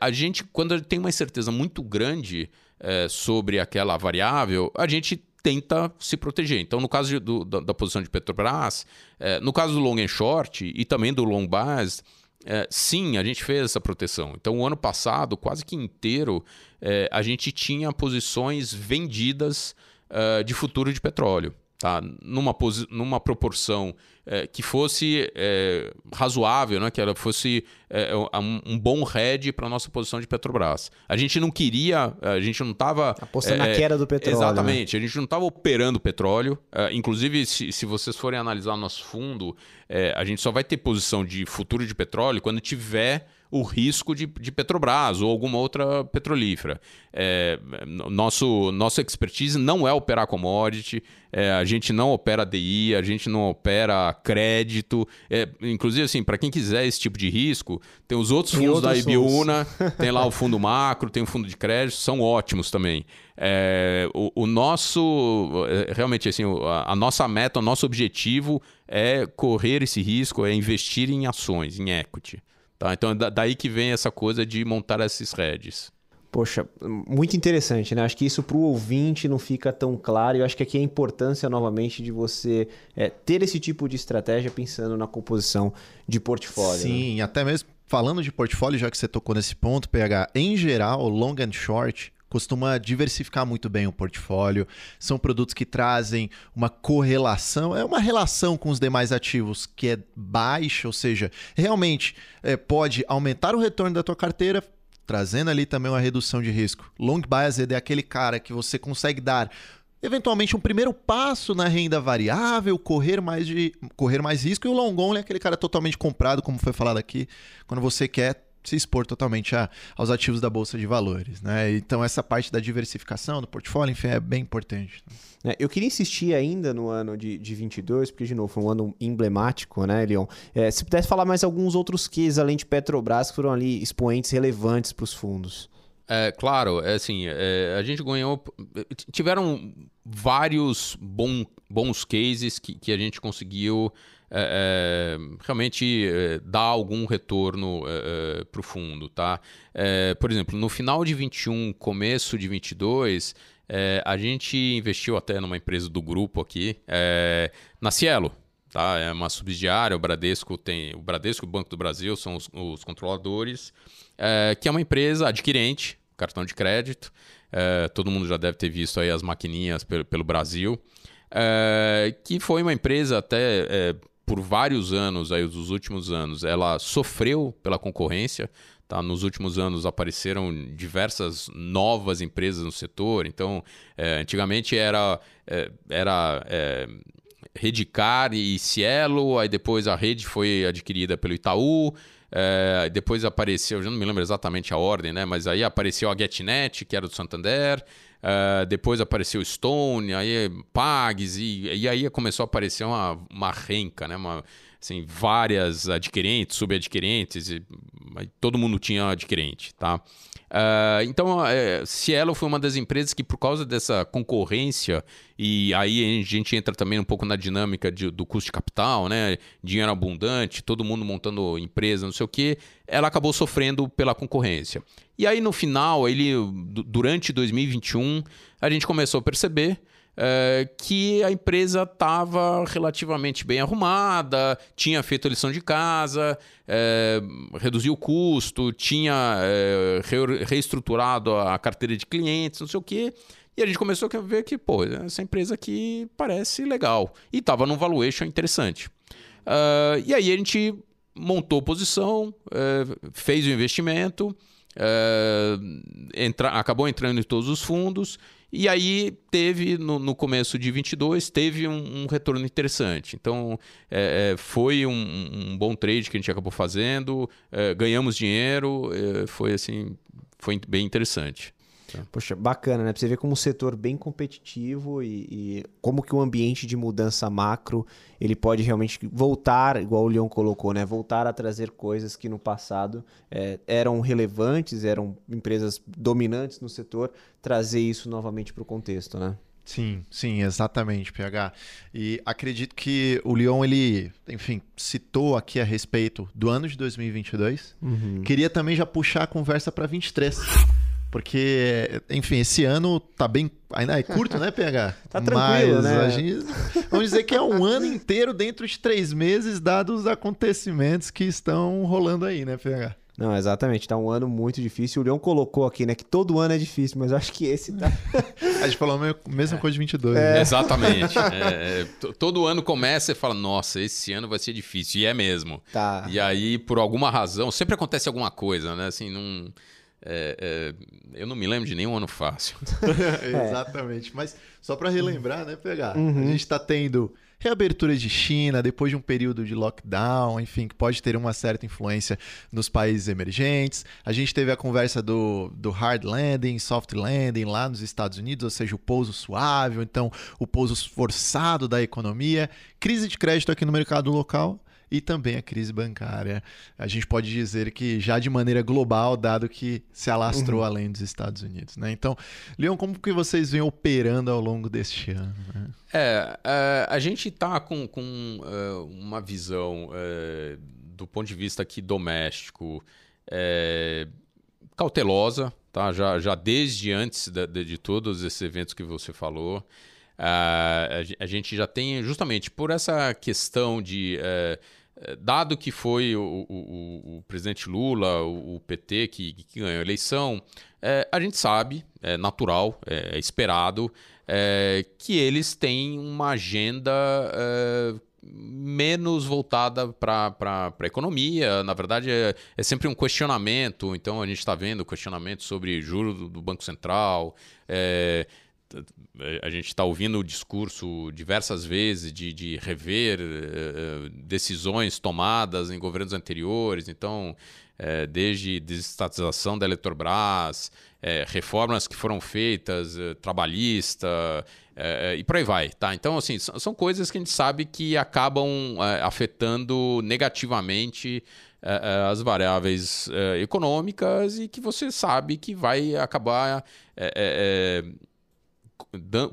a gente, quando tem uma incerteza muito grande é, sobre aquela variável, a gente tenta se proteger. Então, no caso de, do, da, da, posição de Petrobras, é, no caso do long and short e também do long base, é, sim, a gente fez essa proteção. Então, o ano passado, quase que inteiro, é, a gente tinha posições vendidas é, de futuro de petróleo tá? numa, numa proporção é, que fosse é, razoável, né? que ela fosse é, um, um, bom head para a nossa posição de Petrobras. A gente não queria, a gente não estava... Apostando na queda do petróleo. Exatamente, né? a gente não estava operando petróleo. inclusive, se, se vocês forem analisar o nosso fundo, a gente só vai ter posição de futuro de petróleo quando tiver o risco de, de Petrobras ou alguma outra petrolífera. É, nosso, nossa expertise não é operar commodity, é, a gente não opera DI, a gente não opera crédito. É, inclusive, assim, para quem quiser esse tipo de risco, tem os outros fundos da Ibiúna, [LAUGHS] tem lá o fundo macro, tem o fundo de crédito, são ótimos também. É, o, o, nosso, é, realmente, assim, a, a, nossa meta, o nosso objetivo é correr esse risco, é investir em ações, em equity. Tá? Então é daí que vem essa coisa de montar esses redes. Poxa, muito interessante, né? Acho que isso para o ouvinte não fica tão claro. Eu acho que aqui é a importância, novamente, de você é, ter esse tipo de estratégia pensando na composição de portfólio. Sim, né? até mesmo falando de portfólio, já que você tocou nesse ponto, PH, em geral, long and short, costuma diversificar muito bem o portfólio. São produtos que trazem uma correlação, é uma relação com os demais ativos que é baixa, ou seja, realmente é, pode aumentar o retorno da tua carteira, trazendo ali também uma redução de risco. Long biased é aquele cara que você consegue dar eventualmente um primeiro passo na renda variável, correr mais de correr mais risco e o long only é aquele cara totalmente comprado, como foi falado aqui, quando você quer se expor totalmente a, aos ativos da bolsa de valores, né? Então essa parte da diversificação do portfólio, enfim, é bem importante. É, eu queria insistir ainda no ano de, de 22, porque de novo foi um ano emblemático, né, Leon? É, se pudesse falar mais alguns outros cases além de Petrobras que foram ali expoentes relevantes para os fundos. É, claro, é assim, é, a gente ganhou. Tiveram vários bom, bons cases que, que a gente conseguiu é, é, realmente é, dar algum retorno é, é, para o fundo. Tá? por exemplo, no final de 21, começo de 22, a gente investiu até numa empresa do grupo aqui, na Cielo. Tá? É uma subsidiária, o Bradesco tem. O Bradesco o Banco do Brasil são os, os controladores, que é uma empresa adquirente, cartão de crédito. todo mundo já deve ter visto aí as maquininhas pelo, pelo Brasil. que foi uma empresa até por vários anos, aí, os últimos anos, ela sofreu pela concorrência. Tá? Nos últimos anos apareceram diversas novas empresas no setor. Então, é, antigamente era, é, era é, Redicar e Cielo, aí depois a rede foi adquirida pelo Itaú. É, depois apareceu, já não me lembro exatamente a ordem, né? Mas aí apareceu a GetNet, que era do Santander. Uh, depois apareceu Stone, aí Pags, e, e aí começou a aparecer uma, uma renca, né? Uma, assim, várias adquirentes, subadquirentes, e, todo mundo tinha adquirente, tá? Uh, então, é, Cielo foi uma das empresas que, por causa dessa concorrência, e aí a gente entra também um pouco na dinâmica de, do custo de capital, né? Dinheiro abundante, todo mundo montando empresa, não sei o quê, ela acabou sofrendo pela concorrência. E aí, no final, ele, durante 2021, a gente começou a perceber é, que a empresa estava relativamente bem arrumada, tinha feito a lição de casa, é, reduziu o custo, tinha é, re reestruturado a carteira de clientes, não sei o quê. E a gente começou a ver que, pô, essa empresa aqui parece legal. E estava num valuation interessante. Uh, e aí a gente montou posição, fez o investimento, entra, acabou entrando em todos os fundos e aí teve, no, no começo de 22, teve um, um retorno interessante. Então, é, é, foi um, um, bom trade que a gente acabou fazendo, é, ganhamos dinheiro, é, foi assim, foi bem interessante. Poxa, bacana, né? Pra você ver como um setor bem competitivo e, e, como que o ambiente de mudança macro ele pode realmente voltar, igual o Leon colocou, né? Voltar a trazer coisas que no passado é, eram relevantes, eram empresas dominantes no setor, trazer isso novamente para o contexto, né? Sim, sim, exatamente, PH. E acredito que o Leon, ele, enfim, citou aqui a respeito do ano de 2022. Uhum. Queria também já puxar a conversa para 23. Porque, enfim, esse ano tá bem. Ainda é curto, né, PH? [LAUGHS] tá tranquilo, Mas né? A gente, vamos dizer que é um ano inteiro dentro de três meses, dados os acontecimentos que estão rolando aí, né, PH? Não, exatamente. Tá um ano muito difícil. O Leão colocou aqui, né, que todo ano é difícil, mas eu acho que esse tá. [LAUGHS] a gente falou a mesma coisa de 22. É. Né? Exatamente. [LAUGHS] É, é todo ano começa e fala, nossa, esse ano vai ser difícil. E é mesmo. Tá. E aí, por alguma razão, sempre acontece alguma coisa, né? Assim, não. É, é, eu não me lembro de nenhum ano fácil. [LAUGHS] Exatamente. Mas só para relembrar, né, pegar? Uhum. A gente está tendo reabertura de China depois de um período de lockdown, enfim, que pode ter uma certa influência nos países emergentes. A gente teve a conversa do, do hard landing, soft landing lá nos Estados Unidos, ou seja, o pouso suave, então o pouso forçado da economia. Crise de crédito aqui no mercado local e também a crise bancária. A gente pode dizer que já de maneira global, dado que se alastrou uhum. além dos Estados Unidos. Né? Então, Leon, como que vocês vêm operando ao longo deste ano? Né? É, é, a gente está com, com uh, uma visão uh, do ponto de vista aqui doméstico cautelosa, tá? já, já desde antes de, de, de todos esses eventos que você falou. Uh, a, gente já tem, justamente por essa questão de. Uh, dado que foi o, o, o presidente Lula, o, o PT que, que, ganhou a eleição, uh, a gente sabe, é natural, é, esperado, que eles têm uma agenda menos voltada para a economia. Na verdade, é, é, sempre um questionamento. Então, a gente está vendo questionamento sobre juros do, do Banco Central. É, a gente está ouvindo o discurso diversas vezes de, de rever uh, decisões tomadas em governos anteriores, então, uh, desde desestatização da Eletrobras, uh, reformas que foram feitas, trabalhista, e por aí vai. Tá? Então, assim, são, são, coisas que a gente sabe que acabam afetando negativamente as variáveis econômicas e que você sabe que vai acabar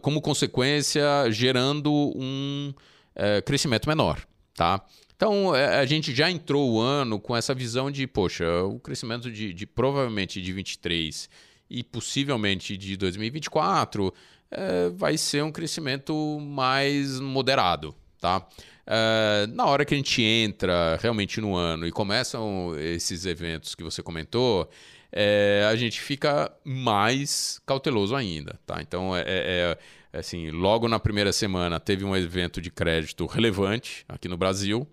como consequência, gerando um é, crescimento menor. Tá? Então, é, a gente já entrou o ano com essa visão de, poxa, o crescimento de, de provavelmente de 23 e possivelmente de 2024 é, vai ser um crescimento mais moderado. Tá? É, na hora que a gente entra realmente no ano e começam esses eventos que você comentou, é, a gente fica mais cauteloso ainda, tá? Então, é, é, é, assim, logo na primeira semana teve um evento de crédito relevante aqui no Brasil.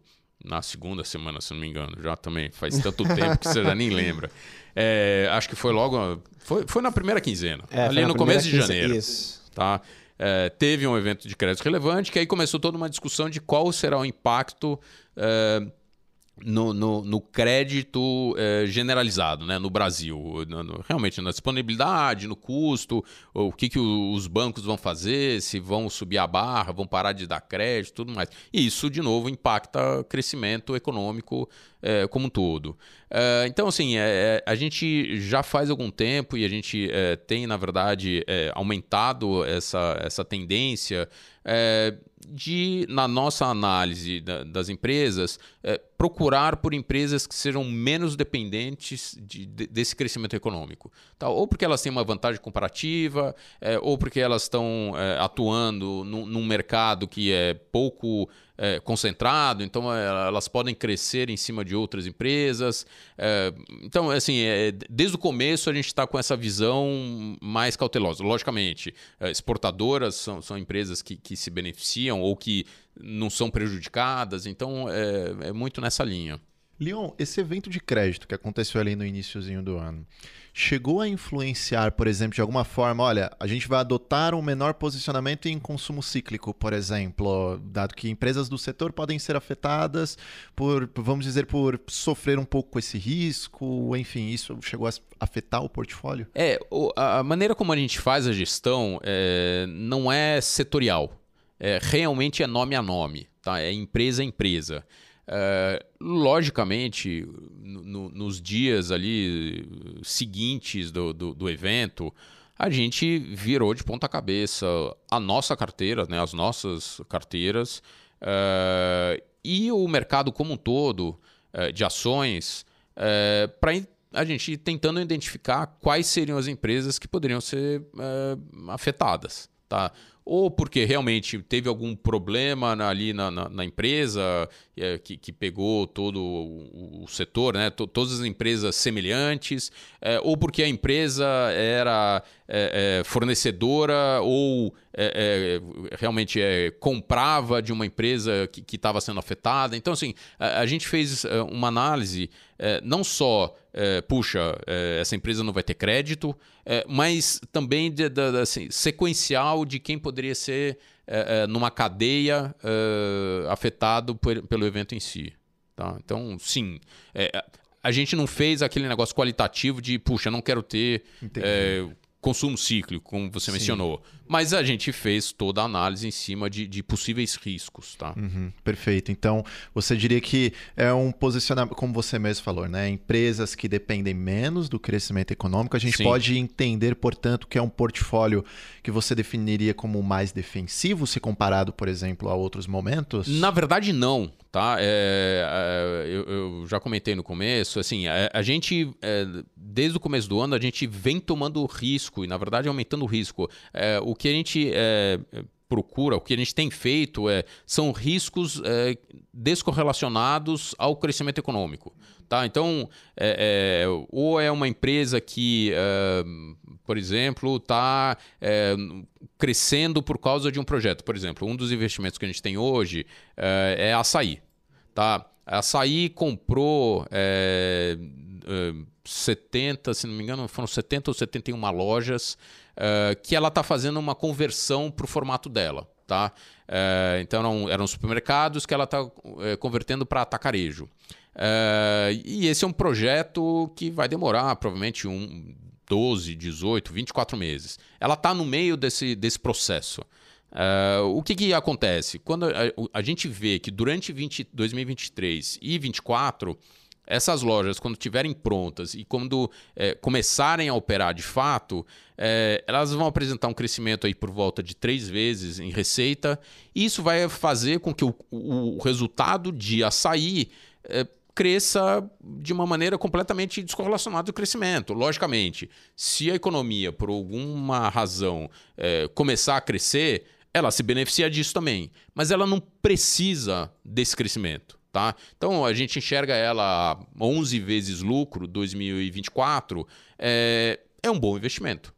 Na segunda semana, se não me engano, já também faz tanto [LAUGHS] tempo que você já nem lembra. É, acho que foi logo. Foi, foi na primeira quinzena, é, ali no começo de janeiro. Isso. Tá? É, teve um evento de crédito relevante, que aí começou toda uma discussão de qual será o impacto é, no, no, no, crédito é, generalizado né, no Brasil. No, no, realmente, na disponibilidade, no custo, o que, que os bancos vão fazer, se vão subir a barra, vão parar de dar crédito tudo mais. E isso, de novo, impacta o crescimento econômico é, como um todo. É, então, assim, a gente já faz algum tempo e a gente tem, na verdade, aumentado essa, essa tendência de, na nossa análise da, das empresas, procurar por empresas que sejam menos dependentes de, de, desse crescimento econômico. Tá? Ou porque elas têm uma vantagem comparativa, é, ou porque elas estão é, atuando num, num mercado que é pouco é, concentrado, então é, elas podem crescer em cima de outras empresas. É, então, assim, é, desde o começo a gente está com essa visão mais cautelosa. Logicamente, exportadoras são, são empresas que, que se beneficiam ou que não são prejudicadas, então é, é muito nessa linha. Leon, esse evento de crédito que aconteceu ali no iníciozinho do ano, chegou a influenciar, por exemplo, de alguma forma, olha, a gente vai adotar um menor posicionamento em consumo cíclico, por exemplo, dado que empresas do setor podem ser afetadas por, vamos dizer, por sofrer um pouco com esse risco, enfim, isso chegou a afetar o portfólio? É, a maneira como a gente faz a gestão é, não é setorial, é, realmente é nome a nome, tá? é empresa a empresa. É, logicamente, no, nos dias ali seguintes do, do, do, evento, a gente virou de ponta cabeça a nossa carteira, né, as nossas carteiras é, e o mercado como um todo é, de ações para a gente tentando identificar quais seriam as empresas que poderiam ser afetadas. Tá? Ou porque realmente teve algum problema ali na, na, na empresa é, que, que, pegou todo o, o setor, né? T todas as empresas semelhantes, é, ou porque a empresa era é, é fornecedora ou é, é, realmente comprava de uma empresa que estava sendo afetada. Então, assim, a, a gente fez uma análise não só é, puxa, é, essa empresa não vai ter crédito, é, mas também de, de, de, assim, sequencial de quem poderia ser é, é, numa cadeia é, afetado por, pelo evento em si. Tá? Então, sim, a gente não fez aquele negócio qualitativo de, puxa, não quero ter consumo cíclico, como você Sim. mencionou. Mas a gente fez toda a análise em cima de, de possíveis riscos, tá? Uhum, perfeito. Então, você diria que é um posicionamento, como você mesmo falou, né? Empresas que dependem menos do crescimento econômico, a gente Sim. pode entender, portanto, que é um portfólio que você definiria como mais defensivo, se comparado, por exemplo, a outros momentos? Na verdade, não tá? É, é, eu, eu, já comentei no começo, assim, a, a gente, é, desde o começo do ano, a gente vem tomando risco, e na verdade aumentando o risco. É, o que a gente é, procura, o que a gente tem feito é, são riscos é, descorrelacionados ao crescimento econômico. Tá? Então, é, é, ou é uma empresa que, é, por exemplo, está é, crescendo por causa de um projeto. Por exemplo, um dos investimentos que a gente tem hoje é, é açaí. Tá? A Açaí comprou é, é, 70, se não me engano, foram 70 ou 71 lojas é, que ela está fazendo uma conversão para o formato dela. Tá? É, então eram, eram supermercados que ela está é, convertendo para atacarejo. E esse é um projeto que vai demorar provavelmente um 12, 18, 24 meses. Ela está no meio desse, desse processo. Uh, o que, que acontece? Quando a, a, gente vê que durante 20, 2023 e 2024, essas lojas, quando estiverem prontas e quando é, começarem a operar de fato, é, elas vão apresentar um crescimento aí por volta de três vezes em receita. E isso vai fazer com que o, o, o resultado de açaí é, cresça de uma maneira completamente descorrelacionada do crescimento. Logicamente, se a economia, por alguma razão, é, começar a crescer, ela se beneficia disso também, mas ela não precisa desse crescimento. Tá? Então a gente enxerga ela 11 vezes lucro 2024 é, é um bom investimento.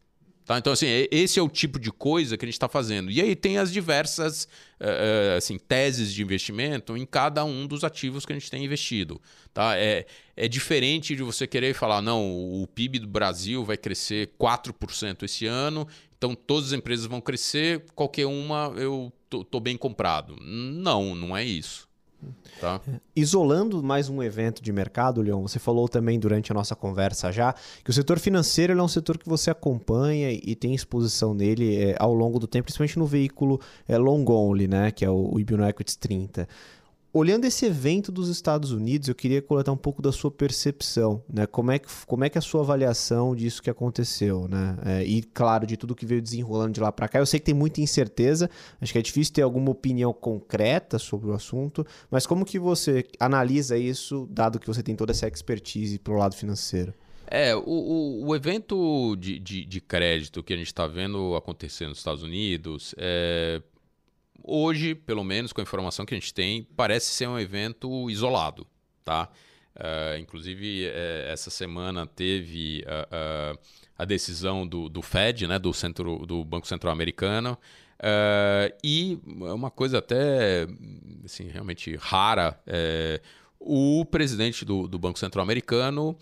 Tá? Então, assim, esse é o tipo de coisa que a gente está fazendo. E aí tem as diversas uh, assim, teses de investimento em cada um dos ativos que a gente tem investido. Tá? É, é diferente de você querer falar, não, o PIB do Brasil vai crescer 4% esse ano, então todas as empresas vão crescer, qualquer uma eu tô, tô bem comprado. Não, não é isso. Tá? Isolando mais um evento de mercado, Leon, você falou também durante a nossa conversa já que o setor financeiro é um setor que você acompanha e tem exposição nele é, ao longo do tempo, principalmente no veículo é, long only, né, que é o, o Ibn Equities 30 olhando esse evento dos Estados Unidos, eu queria coletar um pouco da sua percepção, né? Como é que, como é, que é a sua avaliação disso que aconteceu, né? É, e, claro, de tudo que veio desenrolando de lá para cá. Eu sei que tem muita incerteza, acho que é difícil ter alguma opinião concreta sobre o assunto, mas como que você analisa isso, dado que você tem toda essa expertise pro lado financeiro? É, o, o, o evento de, de, de, crédito que a gente está vendo acontecer nos Estados Unidos é, hoje, pelo menos com a informação que a gente tem, parece ser um evento isolado, tá? Uh, inclusive, uh, essa semana teve uh, a decisão do, do, Fed, né, do, centro, do Banco Central Americano, e uma coisa até assim, realmente rara, o presidente do, do, Banco Central Americano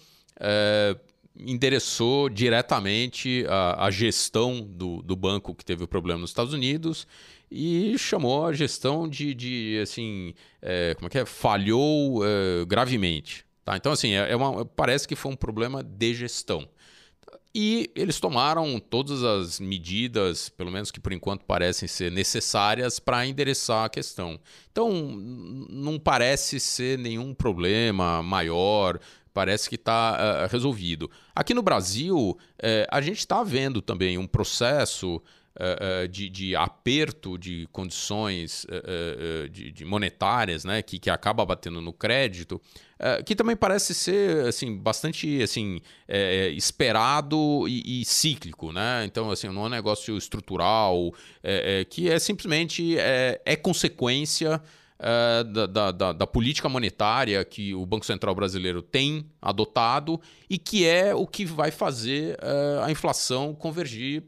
endereçou diretamente a, a gestão do, do banco que teve o problema nos Estados Unidos e chamou a gestão de, de assim, é, como é que é? Falhou é, gravemente. Tá? Então, assim, é, é uma, parece que foi um problema de gestão. E eles tomaram todas as medidas, pelo menos que por enquanto parecem ser necessárias, para endereçar a questão. Então, não parece ser nenhum problema maior, parece que está uh, é, resolvido. Aqui no Brasil, uh, a gente está vendo também um processo uh, de, de, aperto de condições uh, de, de, monetárias, né, que, que acaba batendo no crédito, que também parece ser assim bastante assim é, esperado e, e, cíclico, né? Então assim não é um negócio estrutural é, é, que é simplesmente é, é consequência da, da, da, política monetária que o Banco Central brasileiro tem adotado e que é o que vai fazer a inflação convergir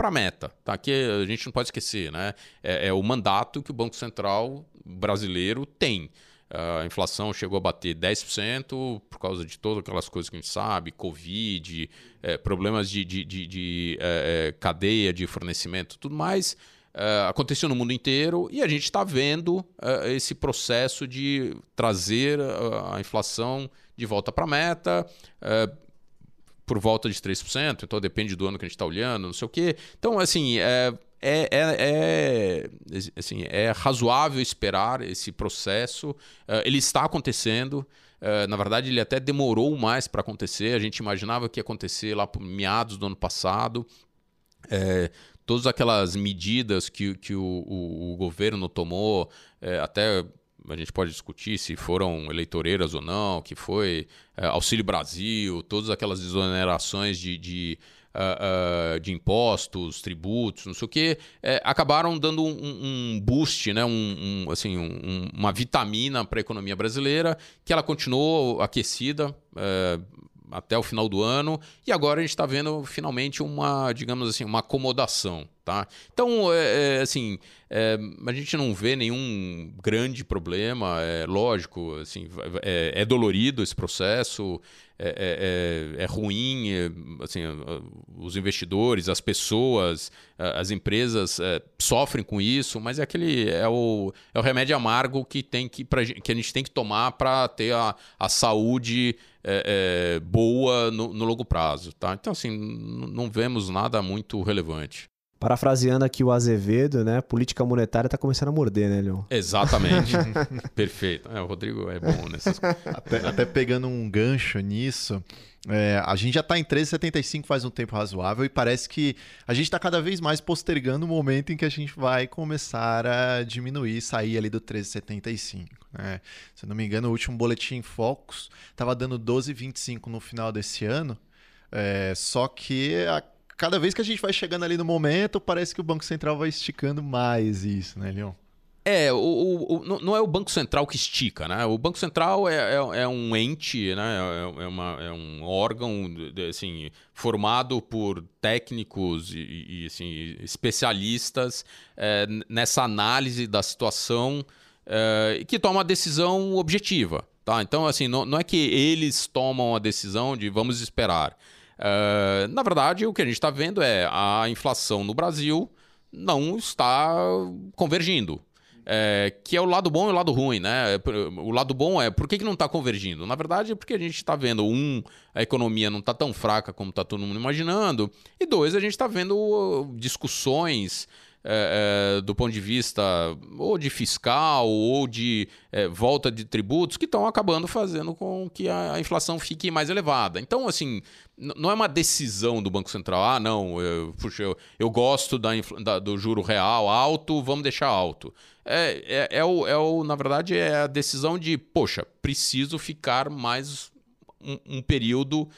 para a meta, tá? Que a gente não pode esquecer, né? É, é, o mandato que o Banco Central brasileiro tem. A inflação chegou a bater 10% por causa de todas aquelas coisas que a gente sabe, Covid, é, problemas de, de, de, de é, é cadeia de fornecimento, tudo mais. É, aconteceu no mundo inteiro e a gente está vendo é, esse processo de trazer a, inflação de volta para a meta por volta de 3%, então depende do ano que a gente está olhando, não sei o quê. Então, assim, é, é, é, é, assim, é razoável esperar esse processo. Uh, ele está acontecendo. Uh, na verdade, ele até demorou mais para acontecer. A gente imaginava que ia acontecer lá por meados do ano passado. É, todas aquelas medidas que, que o, o, o governo tomou, é, até a gente pode discutir se foram eleitoreiras ou não, que foi é, Auxílio Brasil, todas aquelas exonerações de, de, uh, uh, de impostos, tributos, não sei o quê, é, acabaram dando um, um boost, né, um, um assim, uma vitamina para a economia brasileira, que ela continuou aquecida. É, até o final do ano e agora a gente está vendo finalmente uma, digamos assim, uma acomodação. Tá? Então, é, é, assim, é, a gente não vê nenhum grande problema, é lógico, assim, é, é dolorido esse processo, é, é, é, é ruim, assim, os investidores, as pessoas, as empresas sofrem com isso, mas é aquele é o, é o remédio amargo que tem que, pra, que a gente tem que tomar para ter a, a saúde boa no, no longo prazo, tá? Então, assim, não vemos nada muito relevante. Parafraseando aqui o Azevedo, né? Política monetária está começando a morder, né, Leon? Exatamente. [LAUGHS] Perfeito. É, o Rodrigo é bom nessas coisas. Até, até pegando um gancho nisso, é, a gente já está em 13,75 faz um tempo razoável e parece que a gente está cada vez mais postergando o momento em que a gente vai começar a diminuir, sair ali do 13,75. Né? Se eu não me engano, o último boletim Focus estava dando 12,25 no final desse ano. É, só que a cada vez que a gente vai chegando ali no momento, parece que o Banco Central vai esticando mais isso, né, Leon? É, o, o, o, não é o Banco Central que estica, né? O Banco Central é, é, é um ente, né? É, é, uma, é um órgão assim, formado por técnicos e, e assim, especialistas é, nessa análise da situação é, que toma uma decisão objetiva. Tá? Então, assim, não, não é que eles tomam a decisão de vamos esperar. Uh, na verdade, o que a gente está vendo é a inflação no Brasil não está convergindo. é, que é o lado bom e o lado ruim, né? O lado bom é por que, que não está convergindo? Na verdade, é porque a gente está vendo, um, a economia não está tão fraca como está todo mundo imaginando, e dois, a gente está vendo uh, discussões é, é, do ponto de vista ou de fiscal ou de é, volta de tributos que estão acabando fazendo com que a, a, inflação fique mais elevada. Então, assim, não é uma decisão do Banco Central. Ah, não, eu, puxa, eu, eu gosto da, da, do juro real alto, vamos deixar alto. É, é, é, o, é o, na verdade, é a decisão de, poxa, preciso ficar mais um, um período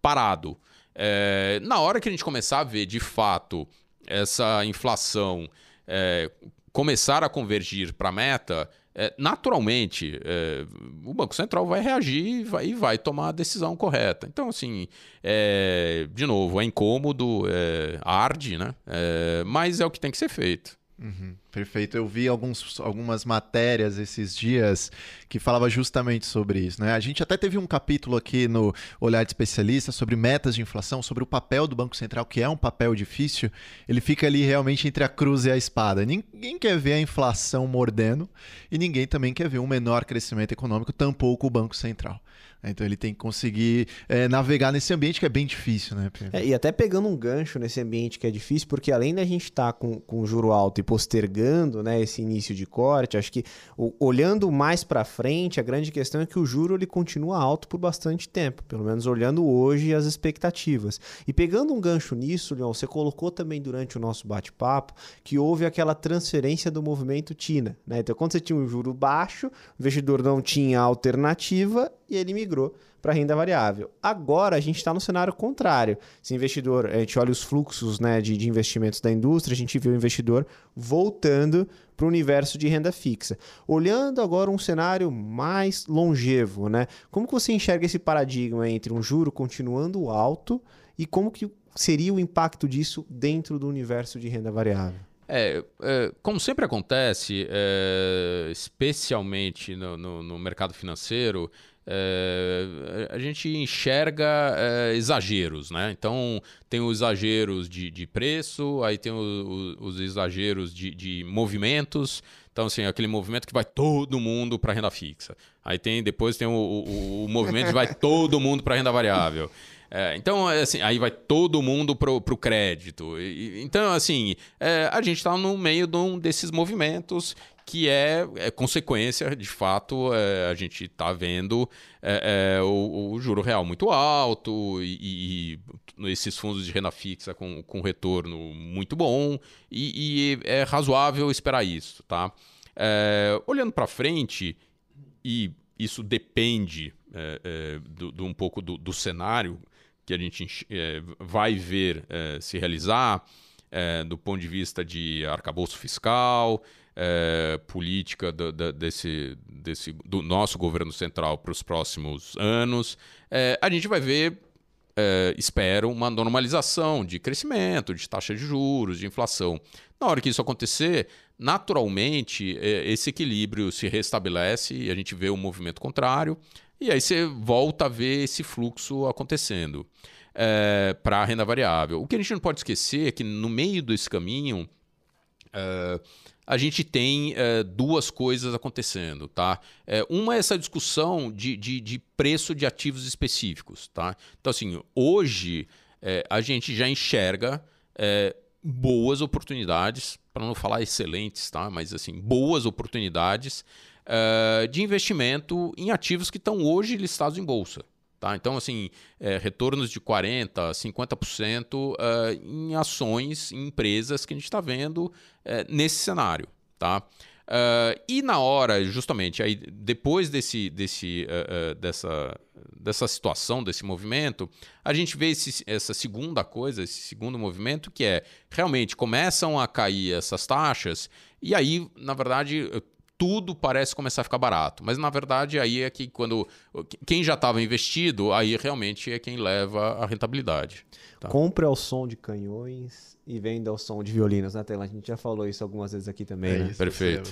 parado. É, na hora que a gente começar a ver de fato essa inflação é, começar a convergir para a meta, é, naturalmente é, o Banco Central vai reagir e vai, e vai, tomar a decisão correta. Então, assim, é, de novo, é incômodo, é, arde, né? É, mas é o que tem que ser feito. Uhum, perfeito. Eu vi alguns, algumas matérias esses dias que falava justamente sobre isso. Né? A gente até teve um capítulo aqui no Olhar de Especialista sobre metas de inflação, sobre o papel do Banco Central, que é um papel difícil. Ele fica ali realmente entre a cruz e a espada. Ninguém quer ver a inflação mordendo e ninguém também quer ver um menor crescimento econômico, tampouco o Banco Central. Então ele tem que conseguir é, navegar nesse ambiente que é bem difícil, né? É, e até pegando um gancho nesse ambiente que é difícil, porque além da gente estar tá com, com juro alto e postergando né, esse início de corte, acho que o, olhando mais para frente, a grande questão é que o juro ele continua alto por bastante tempo, pelo menos olhando hoje as expectativas. E pegando um gancho nisso, Leon, você colocou também durante o nosso bate-papo que houve aquela transferência do movimento TINA. Né? Então, quando você tinha um juro baixo, o investidor não tinha alternativa e ele migrou para renda variável. Agora a gente está no cenário contrário. Se investidor, a gente olha os fluxos né, de, de investimentos da indústria, a gente vê o investidor voltando para o universo de renda fixa. Olhando agora um cenário mais longevo, né? Como que você enxerga esse paradigma entre um juro continuando alto e como que seria o impacto disso dentro do universo de renda variável? É, é, como sempre acontece, é, especialmente no, no, no, mercado financeiro, é, a gente enxerga é, exageros, né? Então tem os exageros de, de preço, aí tem o, o, os exageros de, de, movimentos. Então, assim, aquele movimento que vai todo mundo para renda fixa. Aí tem depois tem o, o movimento que vai todo mundo para renda variável. É, então, é, assim, aí vai todo mundo pro, pro crédito. E, então, assim, é, a gente está no meio de um desses movimentos que é, é consequência, de fato, é, a gente está vendo é, é, o, o, juro real muito alto e, e, esses fundos de renda fixa com, com retorno muito bom e, e é razoável esperar isso, tá? É, olhando para frente, e isso depende é, do, do, um pouco do, do, cenário que a gente vai ver se realizar, do ponto de vista de arcabouço fiscal, é, política do, do, desse, desse, do nosso governo central para os próximos anos, é, a gente vai ver, é, espero, uma normalização de crescimento, de taxa de juros, de inflação. Na hora que isso acontecer, naturalmente, é, esse equilíbrio se restabelece e a gente vê um movimento contrário, e aí você volta a ver esse fluxo acontecendo. É, para a renda variável. O que a gente não pode esquecer é que no meio desse caminho, é, a gente tem é, duas coisas acontecendo, tá? Uma é essa discussão de, de, de, preço de ativos específicos, tá? Então, assim, hoje a gente já enxerga boas oportunidades, para não falar excelentes, tá? Mas, assim, boas oportunidades de investimento em ativos que estão hoje listados em bolsa, Tá? Então, assim, é, retornos de 40%, 50% uh, em ações, em empresas que a gente está vendo é, nesse cenário. Tá? Uh, e na hora, justamente, aí, depois desse, desse, uh, uh, dessa, dessa situação, desse movimento, a gente vê esse, essa segunda coisa, esse segundo movimento, que é realmente começam a cair essas taxas, e aí, na verdade, tudo parece começar a ficar barato. Mas na verdade aí é que quando quem já estava investido, aí realmente é quem leva a rentabilidade. Tá? Compre ao som de canhões e venda ao som de violinos na tela. A gente já falou isso algumas vezes aqui também, é né? Isso, Perfeito.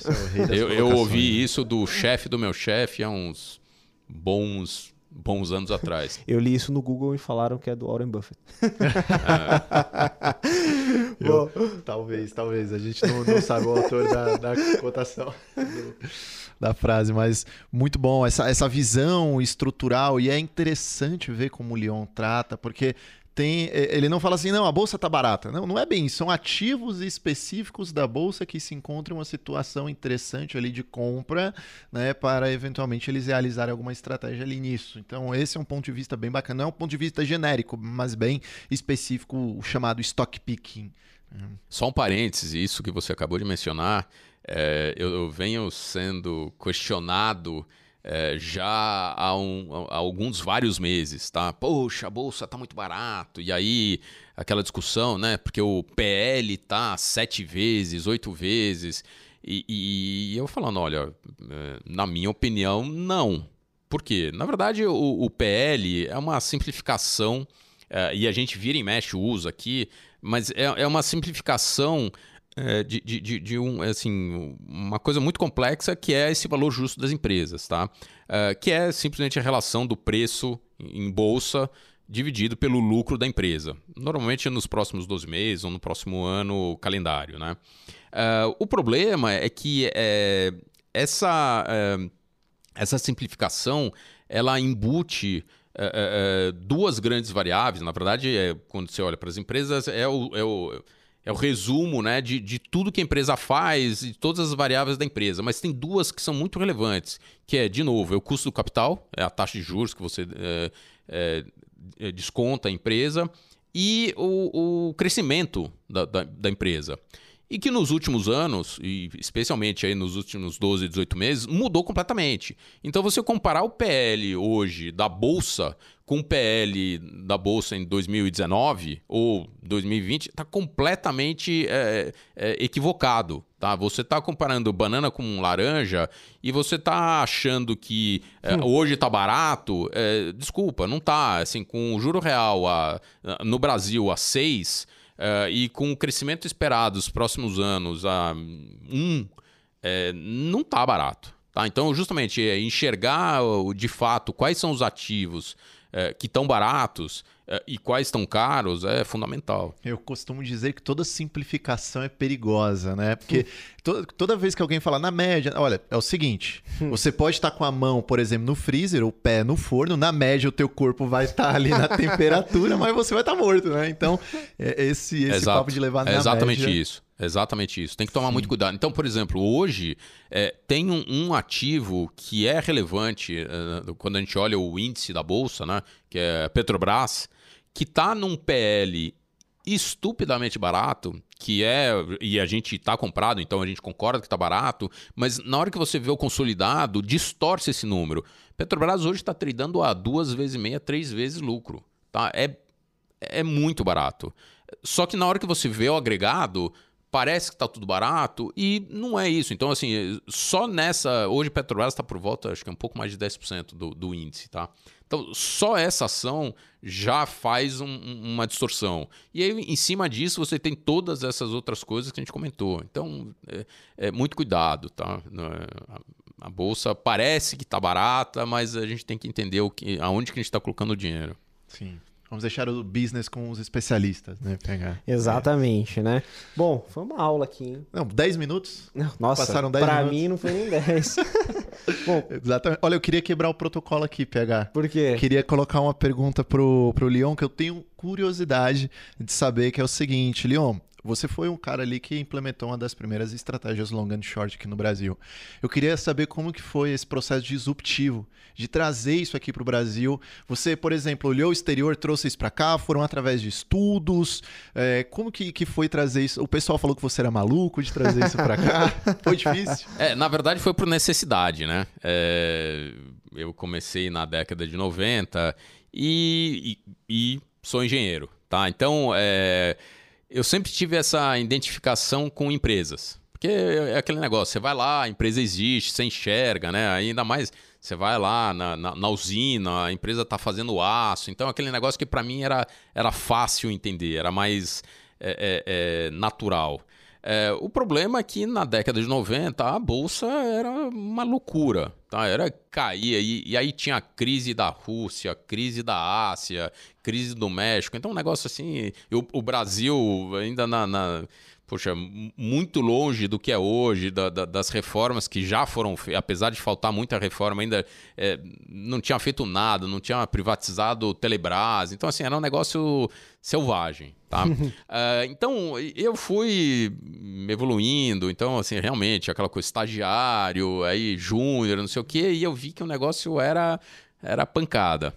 É, é eu, eu ouvi isso do chefe do meu chefe há uns bons bons anos atrás. [LAUGHS] Eu li isso no Google e falaram que é do Warren Buffett. [LAUGHS] Eu, talvez, talvez. A gente não, não sabe o autor da, da cotação do, [LAUGHS] da frase, mas muito bom essa, essa visão estrutural e é interessante ver como o Leon trata, porque tem, ele não fala assim, não, a bolsa tá barata. Não, não é bem isso. São ativos específicos da bolsa que se encontram em uma situação interessante ali de compra, né, para eventualmente eles realizarem alguma estratégia ali nisso. Então, esse é um ponto de vista bem bacana. Não é um ponto de vista genérico, mas bem específico, chamado stock picking. Só um parêntese, isso que você acabou de mencionar, é, eu, eu venho sendo questionado é, já há, um, há, alguns vários meses, tá? Poxa, a bolsa tá muito barato. E aí, aquela discussão, né? Porque o PL tá sete vezes, oito vezes. E, e, e eu falando, olha, é, na minha opinião, não. Por quê? Na verdade, o, o PL é uma simplificação, é, e a gente vira e mexe usa aqui, mas é, é uma simplificação de, de, de, um, assim, uma coisa muito complexa que é esse valor justo das empresas, tá? É, que é simplesmente a relação do preço em bolsa dividido pelo lucro da empresa. Normalmente nos próximos 12 meses ou no próximo ano calendário, né? É, o problema é que é, essa, é, essa simplificação ela embute é, duas grandes variáveis. Na verdade, quando você olha para as empresas, é o, é o é o resumo né, de, de tudo que a empresa faz e todas as variáveis da empresa. Mas tem duas que são muito relevantes, que é, de novo, é o custo do capital, é a taxa de juros que você é, é, desconta a empresa, e o, o crescimento da, da, da empresa e que nos últimos anos, e especialmente aí nos últimos 12, 18 meses, mudou completamente. Então, você comparar o PL hoje da Bolsa com o PL da Bolsa em 2019 ou 2020, está completamente é, é, equivocado. Tá? Você está comparando banana com laranja e você está achando que é, hum. hoje está barato. É, desculpa, não está. Assim, com o juro real a, no Brasil a 6 Uh, e com o crescimento esperado nos próximos anos a um, é, não está barato. Tá? Então, justamente, é enxergar de fato quais são os ativos é, que estão baratos e quais estão caros é fundamental. Eu costumo dizer que toda simplificação é perigosa, né? Porque to toda vez que alguém fala na média, olha, é o seguinte: você pode estar com a mão, por exemplo, no freezer, o pé no forno, na média o teu corpo vai estar ali na [LAUGHS] temperatura, mas você vai estar morto, né? Então, é esse, esse Exato. papo de levar na é exatamente média... isso. Exatamente isso. Tem que tomar Sim. muito cuidado. Então, por exemplo, hoje é, tem um, um, ativo que é relevante uh, quando a gente olha o índice da bolsa, né? Que é Petrobras, que está num PL estupidamente barato, que é e a gente está comprado, então a gente concorda que está barato, mas na hora que você vê o consolidado, distorce esse número. Petrobras hoje está tradando a duas vezes e meia, três vezes lucro, tá? É é muito barato. Só que na hora que você vê o agregado, parece que está tudo barato e não é isso. Então, assim, só nessa. Hoje Petrobras está por volta, acho que é um pouco mais de 10% do, do índice, tá? Então, só essa ação já faz um, uma distorção. E aí, em cima disso, você tem todas essas outras coisas que a gente comentou. Então, é, é muito cuidado, tá? A, a bolsa parece que está barata, mas a gente tem que entender o que, aonde que a gente está colocando o dinheiro. Sim. Vamos deixar o business com os especialistas, né? Pegar. Exatamente, é. né? Bom, foi uma aula aqui, hein? Não, 10 minutos? Nossa, Passaram 10 pra minutos. mim não foi nem 10. [LAUGHS] Bom, Exatamente. Olha, eu queria quebrar o protocolo aqui, PH. Por quê? Queria colocar uma pergunta pro, pro Leon que eu tenho curiosidade de saber, que é o seguinte, Leon, você foi um cara ali que implementou uma das primeiras estratégias long and short aqui no Brasil. Eu queria saber como que foi esse processo disruptivo de trazer isso aqui para o Brasil. Você, por exemplo, olhou o exterior, trouxe isso para cá, foram através de estudos. É, como que, que foi trazer isso? O pessoal falou que você era maluco de trazer isso para cá. [LAUGHS] foi difícil? É, na verdade foi por necessidade, né? É, eu comecei na década de 90 e, e, e sou engenheiro, tá? Então, é, eu sempre tive essa identificação com empresas. Porque é aquele negócio, você vai lá, a empresa existe, você enxerga, né? Ainda mais, você vai lá na, na, na usina, a empresa está fazendo aço. Então, aquele negócio que para mim era, era fácil entender, era mais é, é, é, natural. É, o problema é que na década de 90 a bolsa era uma loucura, tá? Era caía e, e aí tinha a crise da Rússia, crise da Ásia, crise do México. Então um negócio assim, eu, o Brasil ainda na, na poxa, muito longe do que é hoje, da, da, das reformas que já foram feitas, apesar de faltar muita reforma, ainda é, não tinha feito nada, não tinha privatizado o Telebrás. Então, assim, era um negócio selvagem, tá? uh, [LAUGHS] então, eu fui evoluindo, então, assim, realmente, aquela coisa estagiário, aí júnior, não sei o quê, e eu vi que o negócio era, era pancada.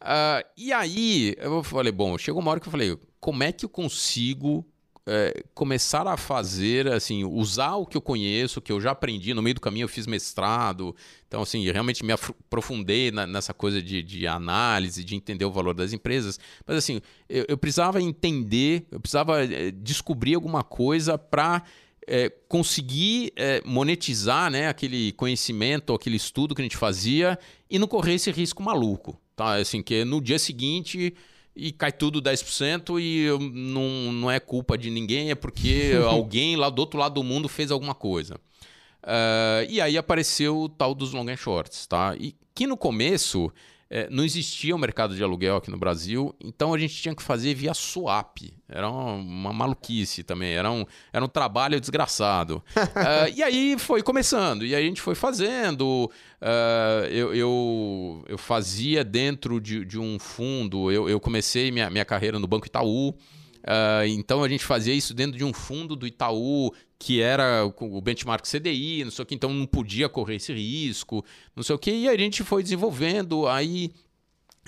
Uh, e aí, eu falei, bom, chegou uma hora que eu falei, como é que eu consigo é, começar a fazer, assim, usar o que eu conheço, que eu já aprendi. No meio do caminho eu fiz mestrado, então, assim, realmente me aprofundei na, nessa coisa de, de, análise, de entender o valor das empresas. Mas, assim, eu, eu precisava entender, eu precisava é, descobrir alguma coisa para é, conseguir é, monetizar né, aquele conhecimento, aquele estudo que a gente fazia e não correr esse risco maluco. Tá? Assim, que no dia seguinte e cai tudo 10% e não, não é culpa de ninguém, é porque [LAUGHS] alguém lá do outro lado do mundo fez alguma coisa. Uh, e aí apareceu o tal dos long and shorts, tá? E que no começo é, não existia o um mercado de aluguel aqui no Brasil, então a gente tinha que fazer via swap. Era uma, uma maluquice também, era um, era um trabalho desgraçado. uh, [LAUGHS] e aí foi começando, e aí a gente foi fazendo. Uh, eu, eu, eu, fazia dentro de, de um fundo, eu, eu comecei minha, minha carreira no Banco Itaú. Uh, então a gente fazia isso dentro de um fundo do Itaú, que era o benchmark CDI, não sei o que, então não podia correr esse risco, não sei o que, e a gente foi desenvolvendo. Aí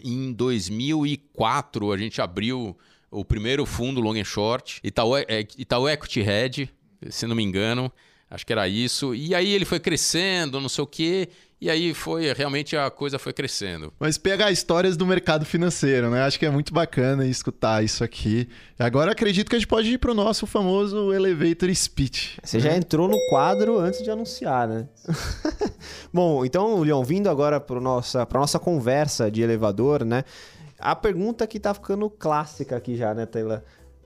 em 2004 a gente abriu o primeiro fundo long and short, Itaú, Itaú Equity Hedge, se não me engano, acho que era isso. E aí ele foi crescendo, não sei o que, e aí foi, realmente a coisa foi crescendo. Mas pegar histórias do mercado financeiro, né? Acho que é muito bacana escutar isso aqui. Agora acredito que a gente pode ir para o nosso famoso elevator speech. Você né? já entrou no quadro antes de anunciar, né? [LAUGHS] Bom, então, Leon, vindo agora para nossa, nossa conversa de elevador, né? A pergunta que tá ficando clássica aqui já, né, Taylor?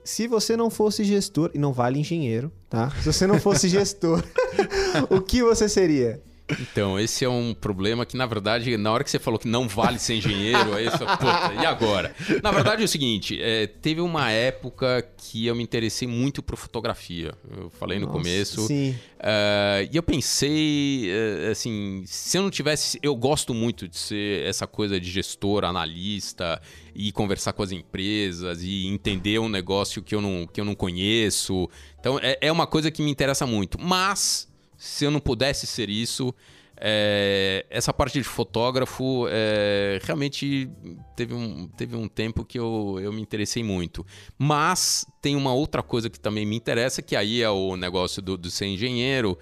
se você não fosse gestor, e não vale engenheiro, tá? Se você não fosse [LAUGHS] gestor, [LAUGHS] o que você seria? Então, esse é um problema que, na verdade, na hora que você falou que não vale ser engenheiro, aí você puta, e agora? Na verdade é o seguinte, é, teve uma época que eu me interessei muito por fotografia. Eu falei no Nossa, começo. Sim. Uh, e eu pensei, uh, assim, se eu não tivesse... Eu gosto muito de ser essa coisa de gestor, analista, e conversar com as empresas, e entender um negócio que eu não, que eu não conheço. Então, é, é uma coisa que me interessa muito. Mas se eu não pudesse ser isso, é, essa parte de fotógrafo é, realmente teve um, teve um tempo que eu, eu me interessei muito. Mas tem uma outra coisa que também me interessa, que aí é o negócio do, do ser engenheiro.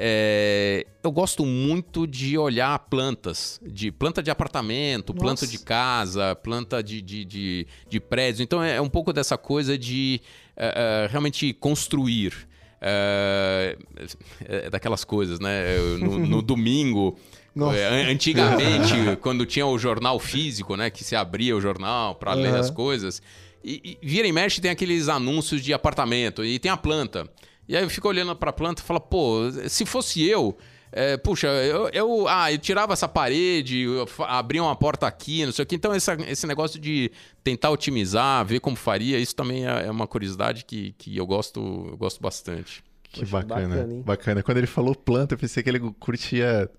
É, eu gosto muito de olhar plantas, de planta de apartamento, Nossa. planta de casa, planta de, de, de, de prédio. Então é um pouco dessa coisa de é, é realmente construir. É, é daquelas coisas, né? No, no [LAUGHS] domingo. É, antigamente, quando tinha o jornal físico, né? Que se abria o jornal para uhum. ler as coisas. E, e vira e mexe tem aqueles anúncios de apartamento e tem a planta. E aí eu fico olhando para a planta e falo, pô, se fosse eu, é, puxa, eu, eu, ah, eu tirava essa parede, abria uma porta aqui, não sei o que. Então, esse, esse negócio de tentar otimizar, ver como faria, isso também é, é uma curiosidade que, que eu, gosto, eu gosto bastante. Que Poxa, bacana. Bacana, bacana, Quando ele falou planta, eu pensei que ele curtia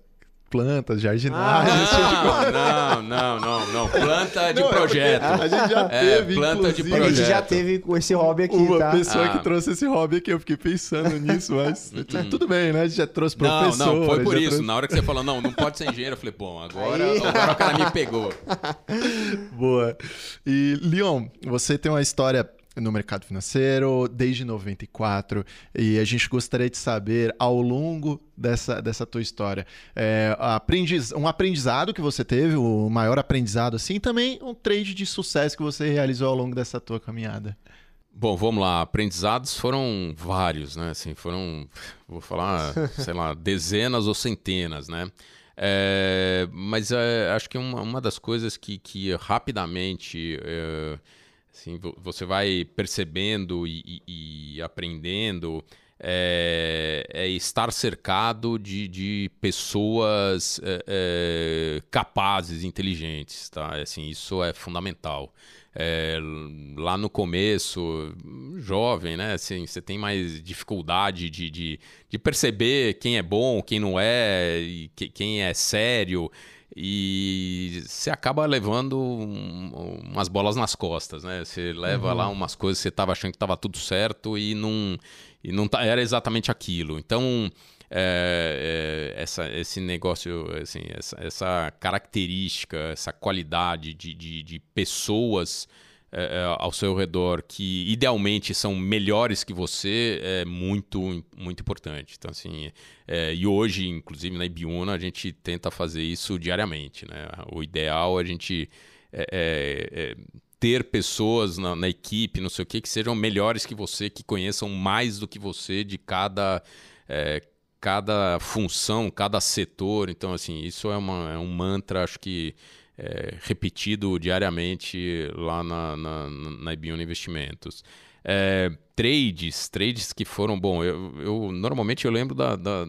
plantas, jardinagem. Ah, não, não, não, não, Planta de não, é projeto. a gente já é, teve, planta de projeto. A gente já teve com esse hobby aqui, Uma tá? pessoa ah. que trouxe esse hobby aqui, eu fiquei pensando nisso, mas hum, hum. tudo bem, né? A gente já trouxe professor. Não, não, foi por isso. Trouxe... Na hora que você falou, não, não pode ser engenheiro, eu falei, bom, agora, agora o cara me pegou. [LAUGHS] Boa. E, Leon, você tem uma história no mercado financeiro desde 94 e a gente gostaria de saber ao longo dessa, dessa tua história é, aprendiz, um aprendizado que você teve, o maior aprendizado assim, e também um trade de sucesso que você realizou ao longo dessa tua caminhada. Bom, vamos lá. Aprendizados foram vários, né? Assim, foram, vou falar, [LAUGHS] sei lá, dezenas ou centenas, né? É, mas é, acho que uma, uma das coisas que, que rapidamente é, Assim, você vai percebendo e, e, e aprendendo. é, é estar cercado de, de pessoas é, é, capazes, inteligentes, tá? Assim, isso é fundamental. É, lá no começo, jovem, né? Assim, você tem mais dificuldade de, de, de perceber quem é bom, quem não é, que, quem é sério e você acaba levando um, umas bolas nas costas, né? Você leva uhum. lá umas coisas que você estava achando que estava tudo certo e não, e não tá, era exatamente aquilo. Então, é, é, essa, esse negócio, assim, essa, essa, característica, essa qualidade de, de, de pessoas é, é, ao seu redor que idealmente são melhores que você é muito, muito importante. Então, assim, é, e hoje, inclusive na Ibiúna, a gente tenta fazer isso diariamente. Né? O ideal é a gente é, é, ter pessoas na, na, equipe, não sei o que, que sejam melhores que você, que conheçam mais do que você de cada. cada função, cada setor. Então, assim, isso é, uma, é um mantra, acho que é, repetido diariamente lá na, na, na Ibiúna Investimentos. É, trades, trades que foram, bom, eu, eu normalmente eu lembro da, da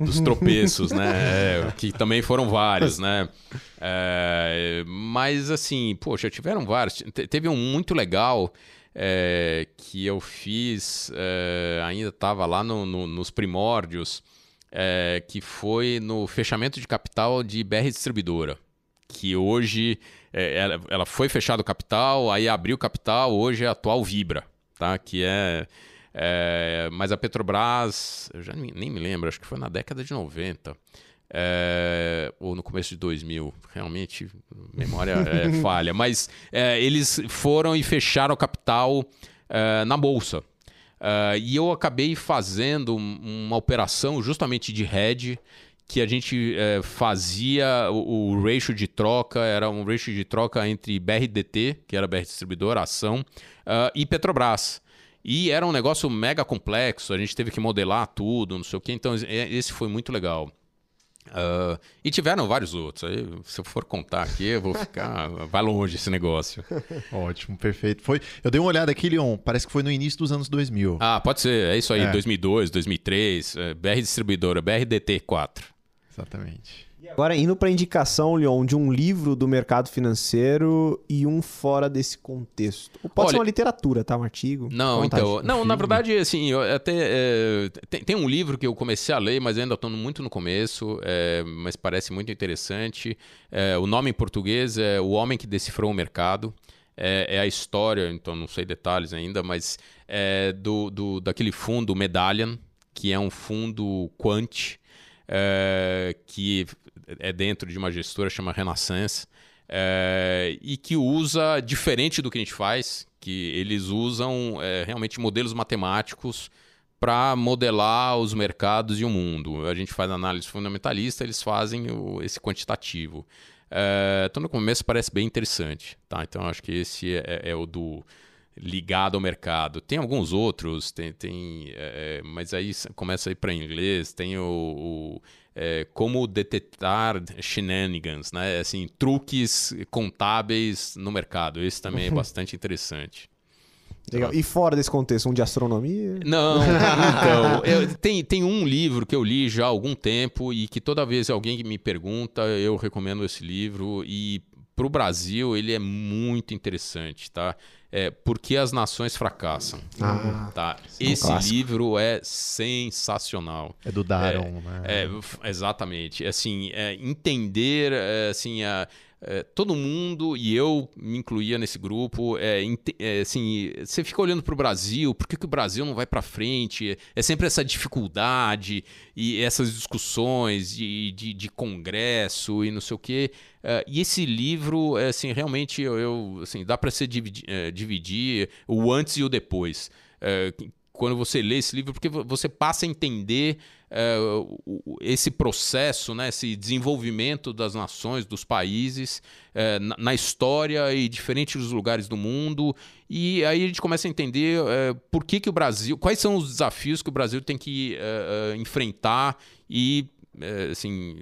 dos [LAUGHS] tropeços, né? É, que também foram vários, né? É, mas assim, poxa, tiveram vários. Teve um muito legal é, que eu fiz, é, ainda estava lá no, no, nos primórdios, é, que foi no fechamento de capital de BR Distribuidora que hoje é, ela, ela, foi fechado o capital, aí abriu o capital, hoje é a atual Vibra, tá? Que é, é mas a Petrobras, eu já nem, nem, me lembro, acho que foi na década de 90. É, ou no começo de 2000, realmente memória é [LAUGHS] falha, mas é, eles foram e fecharam o capital é, na bolsa. E eu acabei fazendo uma operação justamente de hedge que a gente é, fazia o, o, ratio de troca, era um ratio de troca entre BRDT, que era BR Distribuidor, ação, uh, e Petrobras. E era um negócio mega complexo, a gente teve que modelar tudo, não sei o quê, então esse foi muito legal. Uh, e tiveram vários outros. Aí, se eu for contar aqui, eu vou ficar. [LAUGHS] vai longe esse negócio. [LAUGHS] Ótimo, perfeito. Foi, eu dei uma olhada aqui, Leon. Parece que foi no início dos anos 2000. Ah, pode ser. É isso aí. É. 2002, 2003. BR Distribuidora, BRDT4. Exatamente. Agora, indo para a indicação, Leon, de um livro do mercado financeiro e um fora desse contexto. Ou pode Olha, ser uma literatura, tá? Um artigo. Não, então. Não, um na verdade, assim, eu até. É, tem, tem, um livro que eu comecei a ler, mas ainda estou muito no começo, é, mas parece muito interessante. É, o nome em português é O Homem que Decifrou o Mercado. É, é a história, então não sei detalhes ainda, mas é do, do, daquele fundo Medallion, que é um fundo quant é, que é dentro de uma gestora chama Renaissance, é, e que usa, diferente do que a gente faz, que eles usam é, realmente modelos matemáticos para modelar os mercados e o mundo. A gente faz análise fundamentalista, eles fazem o, esse quantitativo. Então, no começo parece bem interessante. Tá? Então, acho que esse é, é o do ligado ao mercado. Tem alguns outros, tem, tem é, mas aí começa a ir para inglês, tem o, o é, como detectar shenanigans, né? Assim, truques contábeis no mercado. Esse também é [LAUGHS] bastante interessante. Legal. E fora desse contexto, um de astronomia? Não, [LAUGHS] então. Eu, tem, tem um livro que eu li já há algum tempo e que toda vez alguém me pergunta, eu recomendo esse livro. E para o Brasil, ele é muito interessante, tá? É Por que as Nações Fracassam. Ah, tá? É Esse um livro é sensacional. É do Daron, é, né? É, exatamente. Assim, é, entender é, assim, a, é, todo mundo, e eu me incluía nesse grupo, é, é, assim, você fica olhando para o Brasil, por que, que o Brasil não vai para frente? É sempre essa dificuldade e essas discussões de, de, de congresso e não sei o quê. É, e esse livro, é, assim, realmente eu, eu assim, dá para você dividir, dividir, o antes e o depois quando você lê esse livro, porque você passa a entender é, esse processo, né, esse desenvolvimento das nações, dos países, é, na, na, história e diferentes lugares do mundo. E aí a gente começa a entender é, por que, que o Brasil, quais são os desafios que o Brasil tem que enfrentar e assim,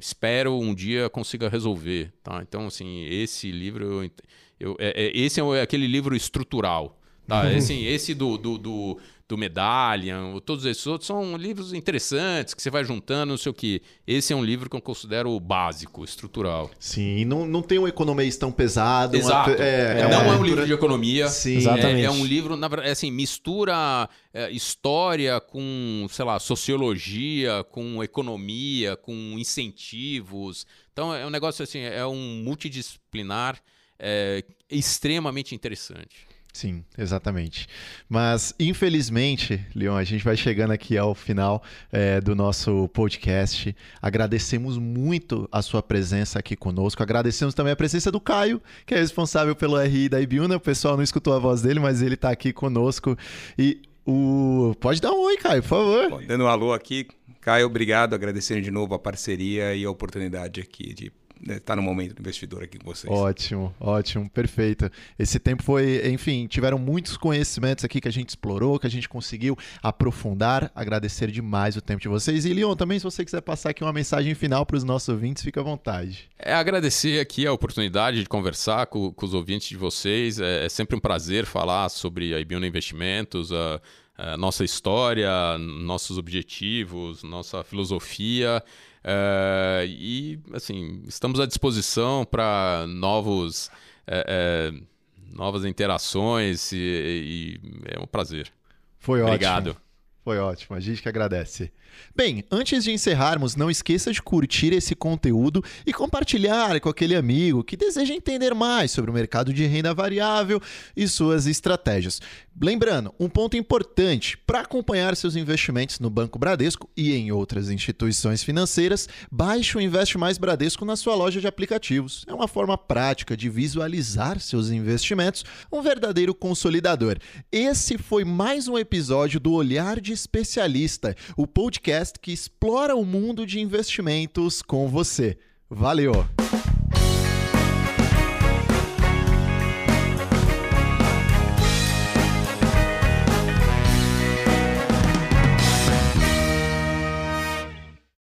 espero um dia consiga resolver. Tá? Então, assim, esse livro, eu, eu, é, esse é aquele livro estrutural. Tá, [LAUGHS] assim, esse do, do, do, do Medallion, todos esses outros são livros interessantes que você vai juntando, não sei o que. Esse é um livro que eu considero básico, estrutural. Sim, não, não tem um economês tão pesado. Exato. Uma, é, é, não é um livro de economia. Sim, Exatamente. É, é, um livro, na verdade, assim, mistura é, história com, sei lá, sociologia, com economia, com incentivos. Então é um negócio assim, é um multidisciplinar é, extremamente interessante. Sim, exatamente. Mas, infelizmente, Leon, a gente vai chegando aqui ao final é, do nosso podcast. Agradecemos muito a sua presença aqui conosco. Agradecemos também a presença do Caio, que é responsável pelo RI da Ibiúna. O pessoal não escutou a voz dele, mas ele está aqui conosco. E o. Pode dar um oi, Caio, por favor. Bom, dando um alô aqui. Caio, obrigado. Agradecendo de novo a parceria e a oportunidade aqui de estar tá no momento do investidor aqui com vocês. Ótimo, ótimo, perfeito. Esse tempo foi, enfim, tiveram muitos conhecimentos aqui que a gente explorou, que a gente conseguiu aprofundar. Agradecer demais o tempo de vocês. E, Leon, também se você quiser passar aqui uma mensagem final para os nossos ouvintes, fica à vontade. É agradecer aqui a oportunidade de conversar com, com os ouvintes de vocês. É, é, sempre um prazer falar sobre a Ibiuna Investimentos, a, a nossa história, nossos objetivos, nossa filosofia. Uh, e, assim, estamos à disposição para novos, é, é, novas interações e, e, é um prazer. Foi Obrigado. ótimo. Foi ótimo, a gente que agradece. Bem, antes de encerrarmos, não esqueça de curtir esse conteúdo e compartilhar com aquele amigo que deseja entender mais sobre o mercado de renda variável e suas estratégias. Lembrando, um ponto importante: para acompanhar seus investimentos no Banco Bradesco e em outras instituições financeiras, baixe o Investe Mais Bradesco na sua loja de aplicativos. É uma forma prática de visualizar seus investimentos, um verdadeiro consolidador. Esse foi mais um episódio do Olhar de Especialista, o podcast que explora o mundo de investimentos com você. Valeu!